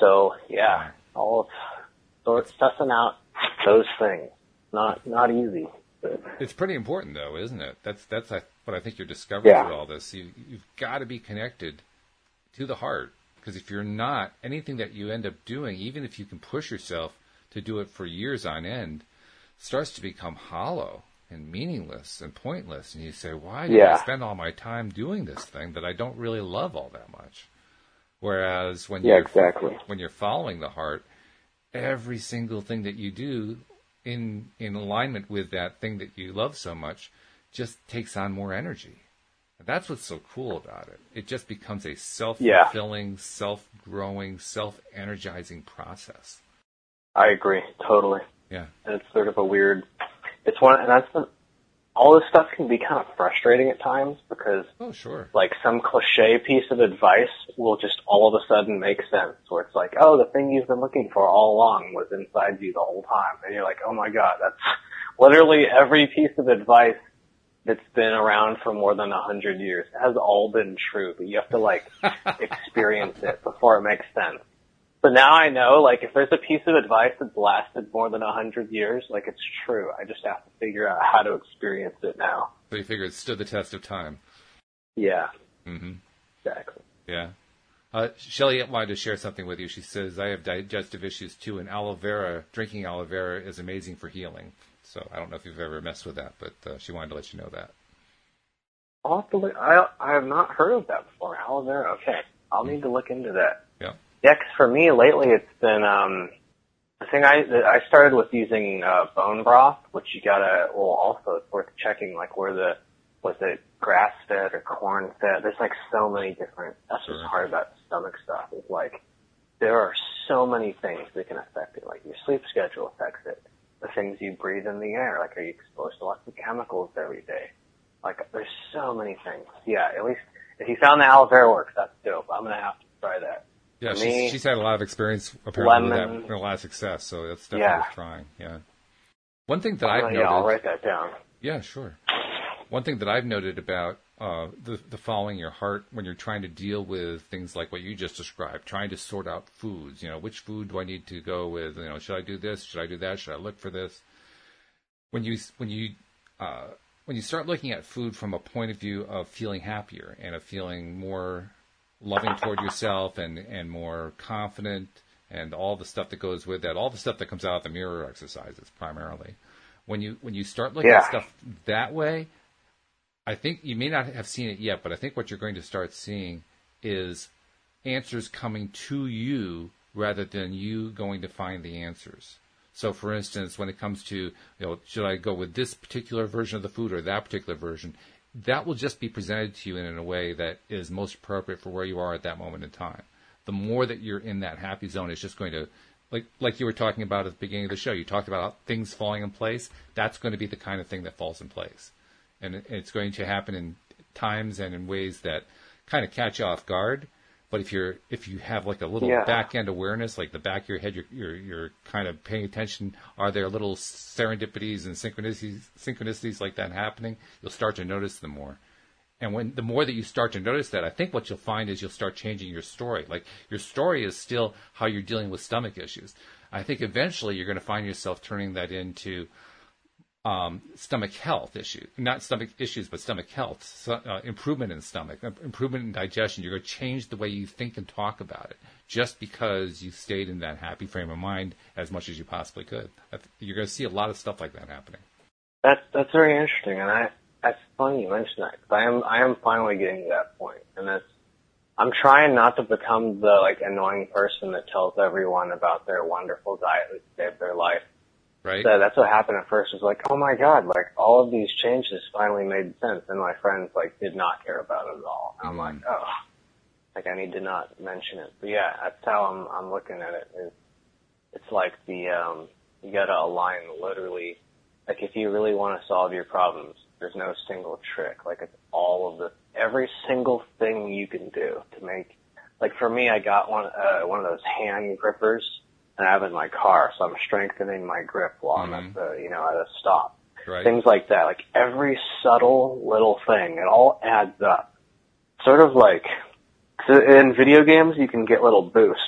So yeah, all of, so it's sussing out those things. Not not easy. It's pretty important, though, isn't it? That's that's what I think you're discovering Yeah. through all this. You you've got to be connected to the heart Because if you're not, anything that you end up doing, even if you can push yourself to do it for years on end, starts to become hollow and meaningless and pointless. And you say, why did Yeah. I spend all my time doing this thing that I don't really love all that much? Whereas when Yeah, you're exactly. when you're following the heart, every single thing that you do in in alignment with that thing that you love so much just takes on more energy. That's what's so cool about it. It just becomes a self-fulfilling, self-growing, self-energizing process. I agree totally. Yeah. And it's sort of a weird. It's one, and that's the, all this stuff can be kind of frustrating at times because Oh, sure. like some cliche piece of advice will just all of a sudden make sense where it's like, oh, the thing you've been looking for all along was inside you the whole time. And you're like, oh my god, that's literally every piece of advice that's been around for more than a hundred years has all been true, but you have to like experience it before it makes sense. But now I know, like, if there's a piece of advice that's lasted more than a hundred years, like, it's true. I just have to figure out how to experience it now. So you figure it stood the test of time. Yeah, hmm exactly. Yeah. Uh, Shelly wanted to share something with you. She says, I have digestive issues too, and aloe vera, drinking aloe vera is amazing for healing. So I don't know if you've ever messed with that, but uh, she wanted to let you know that. I'll have to look. I I have not heard of that before. Aloe vera. Okay, I'll need to look into that. Yeah. 'cause for me lately it's been um the thing I I started with using uh, bone broth, which you gotta. Well, also it's worth checking like where the was it grass fed or corn fed. There's like so many different. That's what's hard about stomach stuff. Is like there are so many things that can affect it. Like your sleep schedule affects it. The things you breathe in the air. Like are you exposed to lots of chemicals every day? Like there's so many things. Yeah, at least if you found the aloe vera works, that's dope. I'm gonna have to try that. Yeah, she's, me, she's had a lot of experience apparently with that, and a lot of success, so that's definitely Yeah. worth trying. Yeah. One thing that I've noted, yeah, I'll write that down. yeah, sure. One thing that I've noted about uh, the the following your heart when you're trying to deal with things like what you just described, trying to sort out foods. You know, which food do I need to go with? You know, should I do this? Should I do that? Should I look for this? When you when you uh, when you start looking at food from a point of view of feeling happier and of feeling more loving toward yourself and and more confident and all the stuff that goes with that, all the stuff that comes out of the mirror exercises primarily. When you when you start looking at stuff that way, I think you may not have seen it yet, but I think what you're going to start seeing is answers coming to you rather than you going to find the answers. So, for instance, when it comes to, you know, should I go with this particular version of the food or that particular version, that will just be presented to you in a way that is most appropriate for where you are at that moment in time. The more that you're in that happy zone, it's just going to, like, like you were talking about at the beginning of the show, you talked about things falling in place. That's going to be the kind of thing that falls in place and it- it's going to happen in times and in ways that kind of catch you off guard. But if you're if you have like a little Yeah. back end awareness, like the back of your head, you're, you're you're kind of paying attention. Are there little serendipities and synchronicities synchronicities like that happening? You'll start to notice them more. And when the more that you start to notice that, I think what you'll find is you'll start changing your story. Like your story is still how you're dealing with stomach issues. I think eventually you're going to find yourself turning that into um, stomach health issues, not stomach issues, but stomach health, so, uh, improvement in stomach, uh, improvement in digestion. You're going to change the way you think and talk about it just because you stayed in that happy frame of mind as much as you possibly could. You're going to see a lot of stuff like that happening. That's that's very interesting, and I that's funny you mention that 'cause I am I am finally getting to that point, and that's I'm trying not to become the like annoying person that tells everyone about their wonderful diet that saved their life. Right? So that's what happened at first. Was like, oh my god, like all of these changes finally made sense, and my friends like did not care about it at all. And I'm Mhm. like, oh, like I need to not mention it. But yeah, that's how I'm I'm looking at it. Is it's like the um you gotta align literally. Like if you really want to solve your problems, there's no single trick. Like it's all of the every single thing you can do to make. Like for me, I got one uh, one of those hand grippers, and I have it in my car, so I'm strengthening my grip while I'm at mm-hmm. the you know at a stop. right? Things like that. Like every subtle little thing, it all adds up. Sort of like, in video games, you can get little boosts.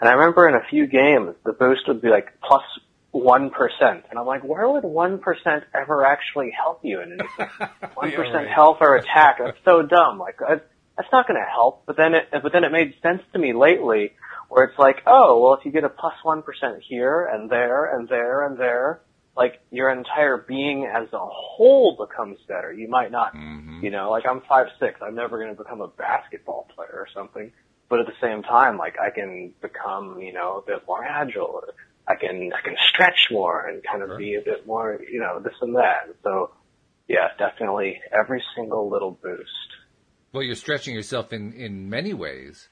And I remember in a few games, the boost would be like plus one percent, and I'm like, where would one percent ever actually help you in anything? One right. health or attack? That's so dumb. Like, I, that's not going to help. But then it, but then it made sense to me lately where it's like, oh, well, if you get a 1% here and there and there and there, like your entire being as a whole becomes better. You might not, Mhm. you know, like I'm five six. I'm never going to become a basketball player or something. But at the same time, like I can become, you know, a bit more agile. Or I can I can stretch more and kind of Sure. be a bit more, you know, this and that. So, yeah, definitely every single little boost. Well, you're stretching yourself in, in many ways.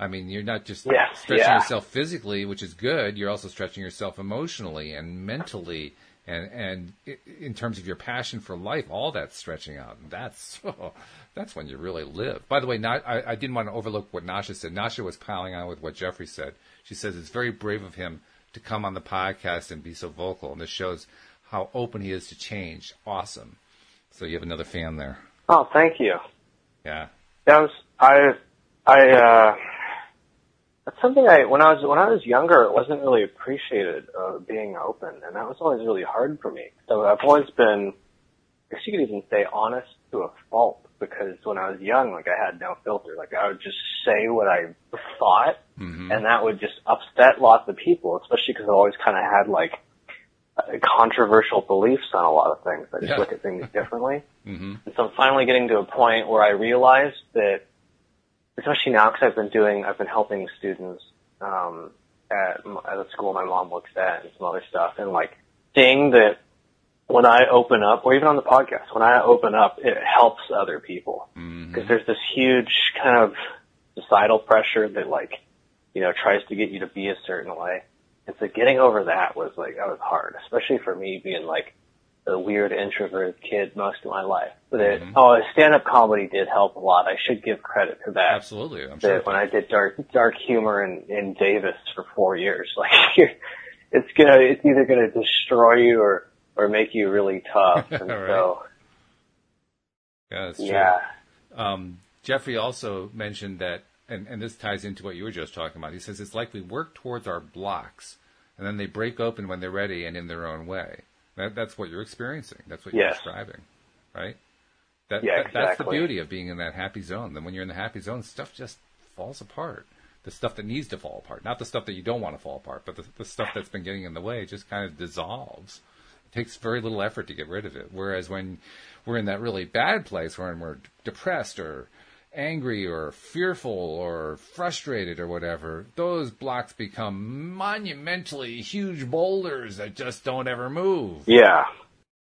I mean, you're not just stretching yeah. yourself physically, which is good. You're also stretching yourself emotionally and mentally, and and in terms of your passion for life. All that's stretching out. And that's that's when you really live. By the way, not, I, I didn't want to overlook what Nasha said. Nasha was piling on with what Jeffrey said. She says it's very brave of him to come on the podcast and be so vocal, and this shows how open he is to change. Awesome. So you have another fan there. Oh, thank you. Yeah. That was I I uh that's something I when I was when I was younger it wasn't really appreciated uh being open and that was always really hard for me. So I've always been I guess you could even say honest to a fault because when I was young like I had no filter. Like I would just say what I thought hmm and that would just upset lots of people, especially because I always kind of had like uh, controversial beliefs on a lot of things. I just Yeah. look at things differently. hmm And so I'm finally getting to a point where I realize that, especially now because I've been doing, I've been helping students um, at, at the school my mom works at and some other stuff, and like seeing that when I open up, or even on the podcast, when I open up, it helps other people. Because there's this huge kind of societal pressure that like, you know, tries to get you to be a certain way. And so getting over that was like, that was hard, especially for me being like a weird introverted kid most of my life. But it, Mhm. oh, stand-up comedy did help a lot. I should give credit to that. Absolutely, I'm sure. That when I did dark, dark humor in, in Davis for four years, like it's gonna, it's either gonna destroy you or, or make you really tough. And Right. so, yeah, that's true. yeah. Um, Jeffrey also mentioned that, and, and this ties into what you were just talking about. He says it's like we work towards our blocks, and then they break open when they're ready and in their own way. That, that's what you're experiencing. That's what you're Yes. describing, right? That, Yeah, that- That's the beauty of being in that happy zone. Then when you're in the happy zone, stuff just falls apart. The stuff that needs to fall apart, not the stuff that you don't want to fall apart, but the, the stuff that's been getting in the way just kind of dissolves. It takes very little effort to get rid of it. Whereas when we're in that really bad place, when we're depressed or angry or fearful or frustrated or whatever, those blocks become monumentally huge boulders that just don't ever move. Yeah.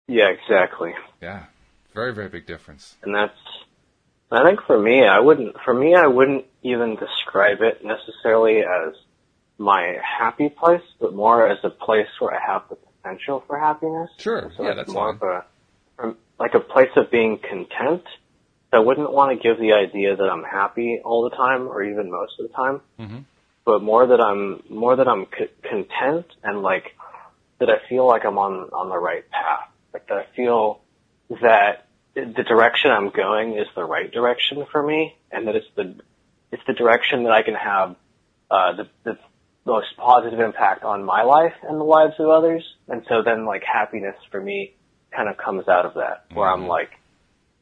Yeah, exactly. Yeah. Very, very big difference. And that's, I think for me, I wouldn't, for me, I wouldn't even describe it necessarily as my happy place, but more as a place where I have the potential for happiness. Sure. So yeah, that's more fine. of a, like a place of being content. I wouldn't want to give the idea that I'm happy all the time or even most of the time, hmm but more that I'm, more that I'm c- content and like, that I feel like I'm on, on the right path. Like that I feel that the direction I'm going is the right direction for me and that it's the, it's the direction that I can have, uh, the, the most positive impact on my life and the lives of others. And so then like happiness for me kind of comes out of that where I'm Mhm. like,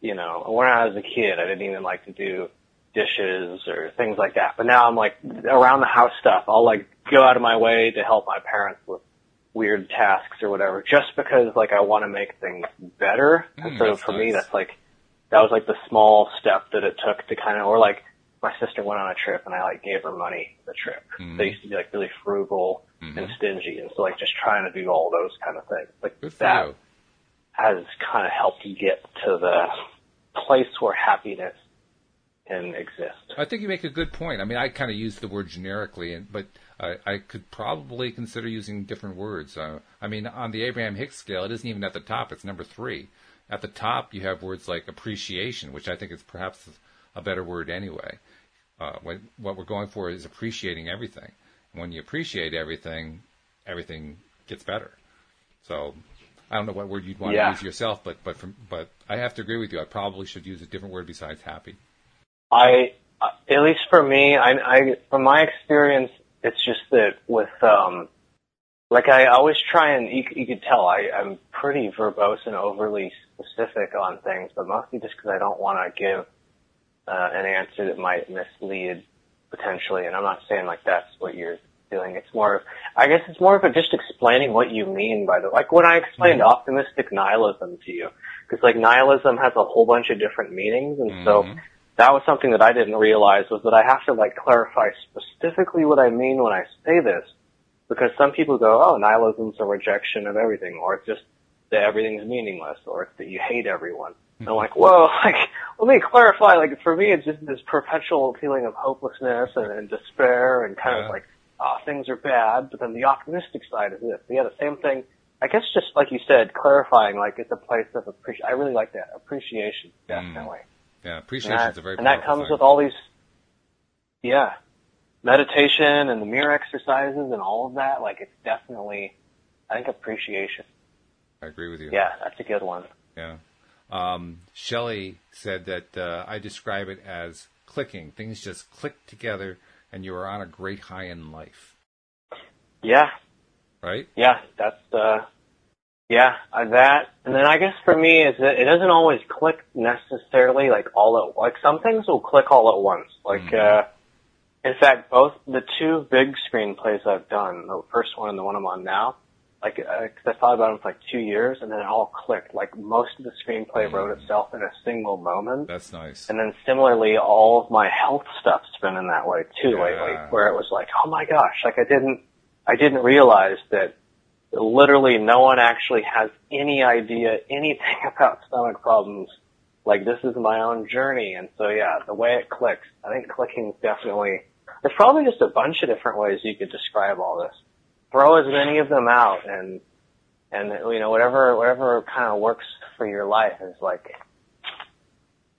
you know, when I was a kid, I didn't even like to do dishes or things like that. But now I'm like around the house stuff. I'll like go out of my way to help my parents with weird tasks or whatever, just because like I want to make things better. Mm, and so for me, that's like that was like the small step that it took to kind of, or like my sister went on a trip and I like gave her money for the trip. Mhm. They used to be like really frugal Mhm. and stingy, and so like just trying to do all those kind of things. Like Good that. Has kind of helped you get to the place where happiness can exist. I think you make a good point. I mean, I kind of use the word generically, but I, I could probably consider using different words. Uh, I mean, on the Abraham Hicks scale, it isn't even at the top; it's number three. At the top, you have words like appreciation, which I think is perhaps a better word anyway. Uh, what, what we're going for is appreciating everything. When you appreciate everything, everything gets better. So, I don't know what word you'd want Yeah. to use yourself, but but from, but I have to agree with you. I probably should use a different word besides happy. I, at least for me, I, I, from my experience, it's just that with, um, like I always try and, you, you could tell I, I'm pretty verbose and overly specific on things, but mostly just because I don't want to give uh, an answer that might mislead potentially. And I'm not saying like that's what you're doing. It's more of, I guess it's more of a just explaining what you mean by the, like when I explained mm-hmm. optimistic nihilism to you, because like nihilism has a whole bunch of different meanings, and mm-hmm. so that was something that I didn't realize was that I have to like clarify specifically what I mean when I say this, because some people go, oh, nihilism's a rejection of everything, or it's just that everything's meaningless, or it's that you hate everyone. And I'm like, whoa, like, let me clarify, like, for me, it's just this perpetual feeling of hopelessness and, and despair and kind yeah. of like, oh, things are bad, but then the optimistic side is this. Yeah, the same thing. I guess just like you said, clarifying, like, it's a place of appreciation. I really like that. Appreciation, definitely. Mm. Yeah, appreciation is a very And that comes thing. with all these, yeah, meditation and the mirror exercises and all of that. Like, it's definitely, I think appreciation. I agree with you. Yeah, that's a good one. Yeah. Um, Shelley said that uh, I describe it as clicking. Things just click together, and you are on a great high in life. Yeah. Right. Yeah, that's uh, yeah, uh, that, and then I guess for me is that it doesn't always click necessarily like all at like some things will click all at once. Like, mm-hmm. uh, in fact, both the two big screenplays I've done, the first one and the one I'm on now, like, uh, cause I thought about it for like two years and then it all clicked. Like most of the screenplay mm-hmm. wrote itself in a single moment. That's nice. And then similarly, all of my health stuff's been in that way too yeah. lately, where it was like, oh my gosh, like I didn't, I didn't realize that literally no one actually has any idea anything about stomach problems. Like this is my own journey. And so yeah, the way it clicks, I think clicking definitely, there's probably just a bunch of different ways you could describe all this. Throw as many of them out and, and you know, whatever, whatever kind of works for your life is like,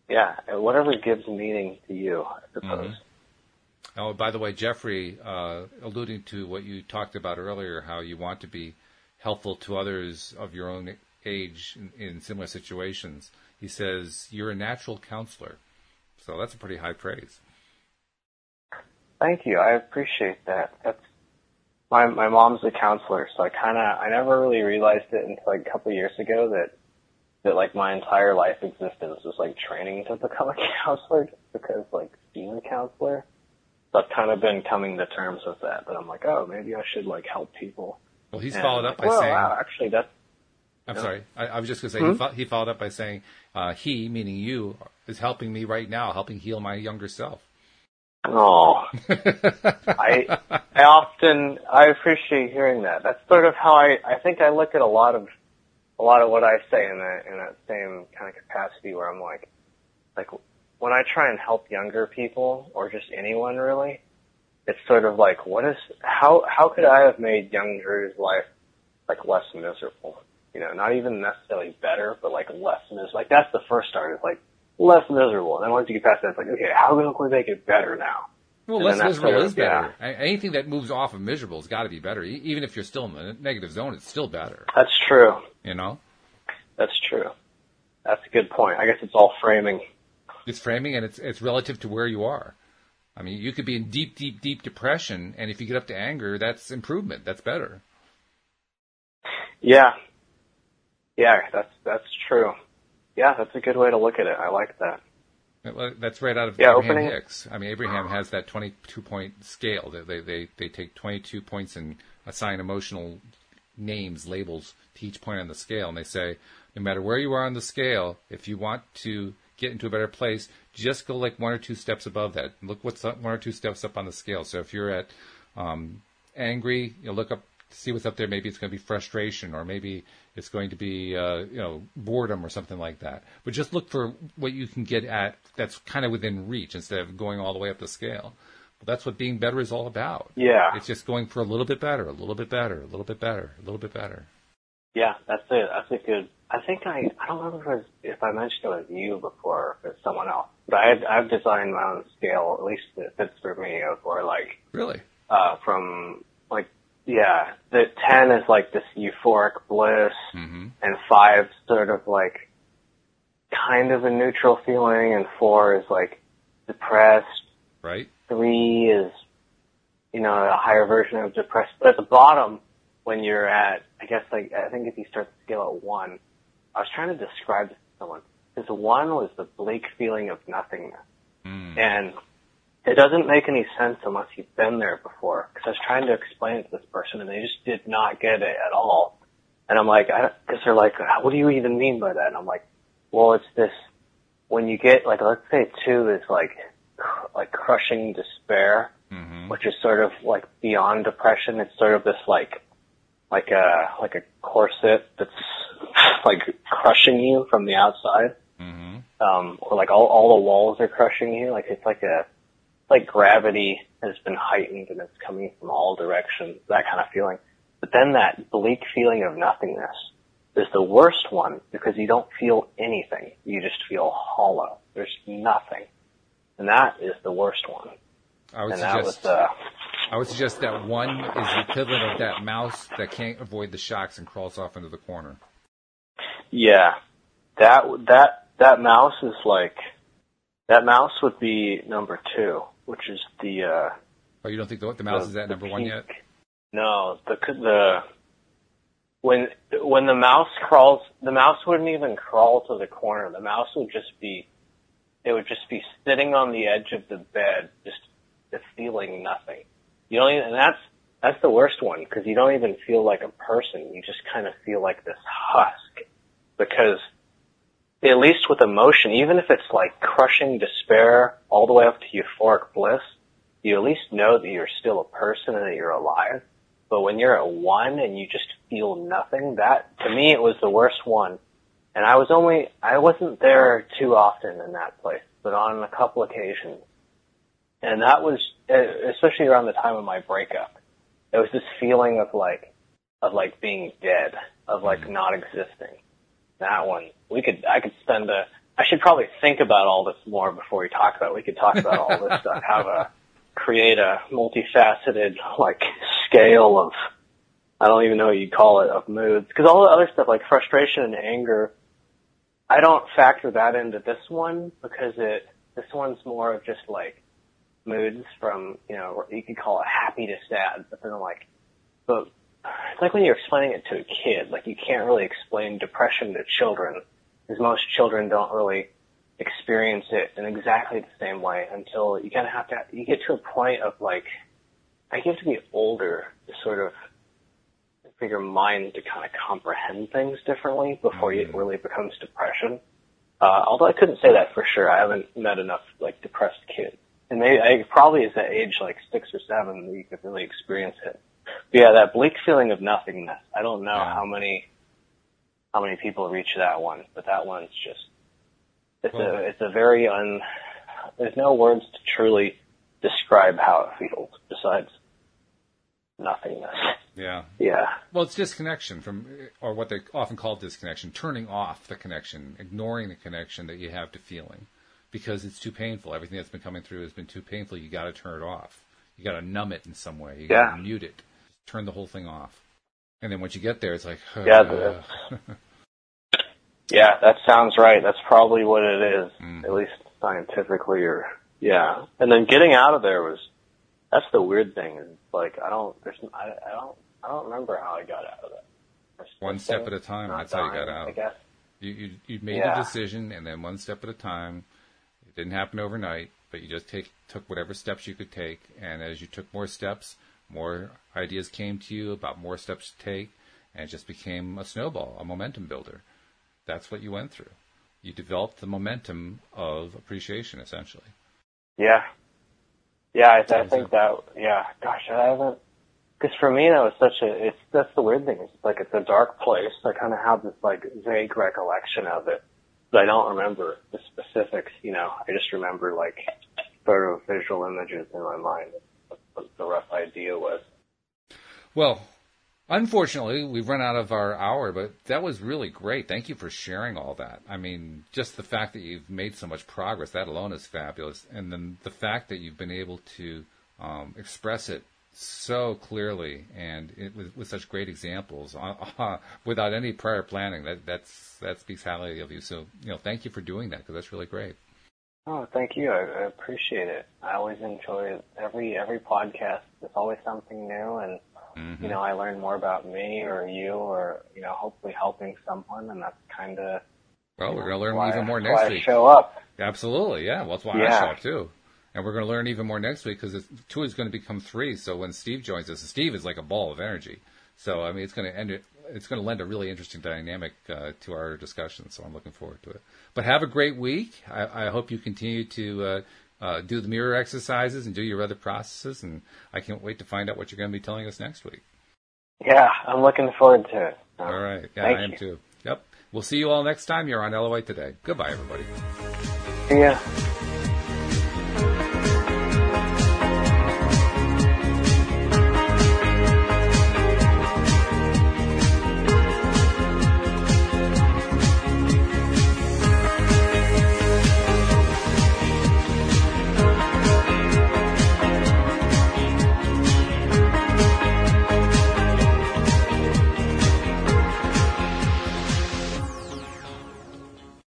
yeah, whatever gives meaning to you, I suppose. Mm-hmm. Oh, by the way, Jeffrey, uh, alluding to what you talked about earlier, how you want to be helpful to others of your own age in, in similar situations. He says, You're a natural counselor. So that's a pretty high praise. Thank you. I appreciate that. That's my my mom's a counselor, so I kind of I never really realized it until like a couple years ago that that like my entire life existence was like training to become a counselor just because like being a counselor. So I've kind of been coming to terms with that. But I'm like, oh, maybe I should like help people well, he's followed up by well, saying. Wow, actually, that's. I'm sorry. I, I, was just going to say hmm? he, fo- he, followed up by saying uh, he, meaning you, is helping me right now, helping heal my younger self. Oh, I I often I appreciate hearing that. That's sort of how I I think I look at a lot of a lot of what I say in that in that same kind of capacity where I'm like like when I try and help younger people or just anyone really, it's sort of like, what is, how, how could I have made young Drew's life like less miserable? You know, not even necessarily better, but like less miserable. Like that's the first start. It's like less miserable. And then once you get past that, it's like, okay, how can we make it better now? Well, and less miserable is better. Yeah. Anything that moves off of miserable has got to be better. Even if you're still in the negative zone, it's still better. That's true. You know? That's true. That's a good point. I guess it's all framing. It's framing and it's, it's relative to where you are. I mean, you could be in deep, deep, deep depression, and if you get up to anger, that's improvement. That's better. Yeah, yeah, that's that's true. Yeah, that's a good way to look at it. I like that. That's right out of yeah, Abraham opening. Hicks. I mean, Abraham has that 22 point scale. They, they, they take 22 points and assign emotional names, labels to each point on the scale. And they say, no matter where you are on the scale, if you want to get into a better place, just go like one or two steps above that. Look what's up, one or two steps up on the scale. So if you're at um, angry, you know, look up, see what's up there. Maybe it's going to be frustration, or maybe it's going to be uh, you know boredom or something like that. But just look for what you can get at that's kind of within reach instead of going all the way up the scale. Well, that's what being better is all about. Yeah, it's just going for a little bit better, a little bit better, a little bit better, a little bit better. Yeah, that's it. That's a good. I think I I don't remember if, it was, if I mentioned it was you before or if it's someone else. But I had, I've designed my own scale, at least it fits for me, where like really uh from yeah, the ten is like this euphoric bliss, mm-hmm. and five sort of like kind of a neutral feeling, and four is like depressed. Right. Three is you know a higher version of depressed, but at the bottom when you're at, I guess like, I think if you start the scale at one, I was trying to describe this to someone, because one was the bleak feeling of nothingness. Mm. And it doesn't make any sense unless you've been there before. Because I was trying to explain it to this person, and they just did not get it at all. And I'm like, because they're like, what do you even mean by that? And I'm like, well, it's this when you get like, let's say two is like, like crushing despair, hmm which is sort of like beyond depression. It's sort of this like, like a like a corset that's like crushing you from the outside hmm um, or like all all the walls are crushing you. Like it's like a like gravity has been heightened and it's coming from all directions. That kind of feeling. But then that bleak feeling of nothingness is the worst one because you don't feel anything. You just feel hollow. There's nothing, and that is the worst one. I would And that was suggest uh, I would suggest that one is the equivalent of that mouse that can't avoid the shocks and crawls off into the corner. yeah, that that that mouse is like that mouse would be number two, which is the uh, Oh, you don't think the, the mouse the- is at number one yet? No, the the when when the mouse crawls, the mouse wouldn't even crawl to the corner. The mouse would just be, it would just be sitting on the edge of the bed, just, just feeling nothing. You don't even, and that's that's the worst one because you don't even feel like a person. You just kind of feel like this husk because at least with emotion, even if it's like crushing despair all the way up to euphoric bliss, you at least know that you're still a person and that you're alive. But when you're at one and you just feel nothing, that to me it was the worst one. And I was only I wasn't there too often in that place, but on a couple occasions. And that was especially around the time of my breakup. It was this feeling of like of like being dead, of like mm-hmm. not existing. That one we could I could spend a I should probably think about all this more before we talk about it. We could talk about all this stuff, have a create a multifaceted like scale of I don't even know what you'd call it of moods because all the other stuff like frustration and anger I don't factor that into this one because it this one's more of just like moods from you know you could call it happy to sad but then like but it's like when you're explaining it to a kid like you can't really explain depression to children because most children don't really experience it in exactly the same way until you kind of have to, you get to a point of like, I have to be older to sort of, for your mind to kind of comprehend things differently before it Mhm. really becomes depression. Uh, although I couldn't say that for sure. I haven't met enough like depressed kids. And maybe, I probably is at age like six or seven that you could really experience it. But yeah, that bleak feeling of nothingness. I don't know Yeah. how many, how many people reach that one, but that one's just, it's Well- a, it's a very un, there's no words to truly describe how it feels besides nothingness. Yeah. Yeah. Well, it's disconnection from, or what they often call disconnection, turning off the connection, ignoring the connection that you have to feeling, because it's too painful. Everything that's been coming through has been too painful. You got to turn it off. You got to numb it in some way. You got Yeah. to mute it. Turn the whole thing off. And then once you get there, it's like, Yeah, the- Yeah, that sounds right. That's probably what it is, Mhm. at least scientifically or, yeah. And then getting out of there was, that's the weird thing is like, I don't, there's, I, I don't, I don't remember how I got out of that. One step at a time. That's how you got out. I guess. You, you, you made Yeah. the decision, and then one step at a time. It didn't happen overnight, but you just take took whatever steps you could take, and as you took more steps, more ideas came to you about more steps to take, and it just became a snowball, a momentum builder. That's what you went through. You developed the momentum of appreciation, essentially. Yeah. Yeah, I, I think that, yeah, gosh, I haven't, because for me that was such a, it's, that's the weird thing, it's like it's a dark place, I kind of have this like vague recollection of it, but I don't remember the specifics, you know, I just remember like of visual images in my mind the rough idea was. Well, unfortunately, we've run out of our hour, but that was really great. Thank you for sharing all that. I mean, just the fact that you've made so much progress, that alone is fabulous. And then the fact that you've been able to um, express it so clearly and it, with, with such great examples uh, uh, without any prior planning, that that's that speaks highly of you. So, you know, thank you for doing that because that's really great. Oh, thank you. I, I appreciate it. I always enjoy. Every, every podcast, It's always something new and Mhm. you know, I learn more about me or you or, you know, hopefully helping someone and that's kind of, Well, we're going to learn why, even more why next I week. show up. Absolutely, yeah. Well, that's why I show up too. And we're going to learn even more next week because two is going to become three. So when Steve joins us, Steve is like a ball of energy. So I mean, it's going to end it. It's going to lend a really interesting dynamic uh, to our discussion. So I'm looking forward to it. But have a great week. I, I hope you continue to uh, uh, do the mirror exercises and do your other processes. And I can't wait to find out what you're going to be telling us next week. Yeah, I'm looking forward to it. All right. Yeah, I am you. too. Yep. We'll see you all next time. You're on LOA today. Goodbye, everybody. Ya.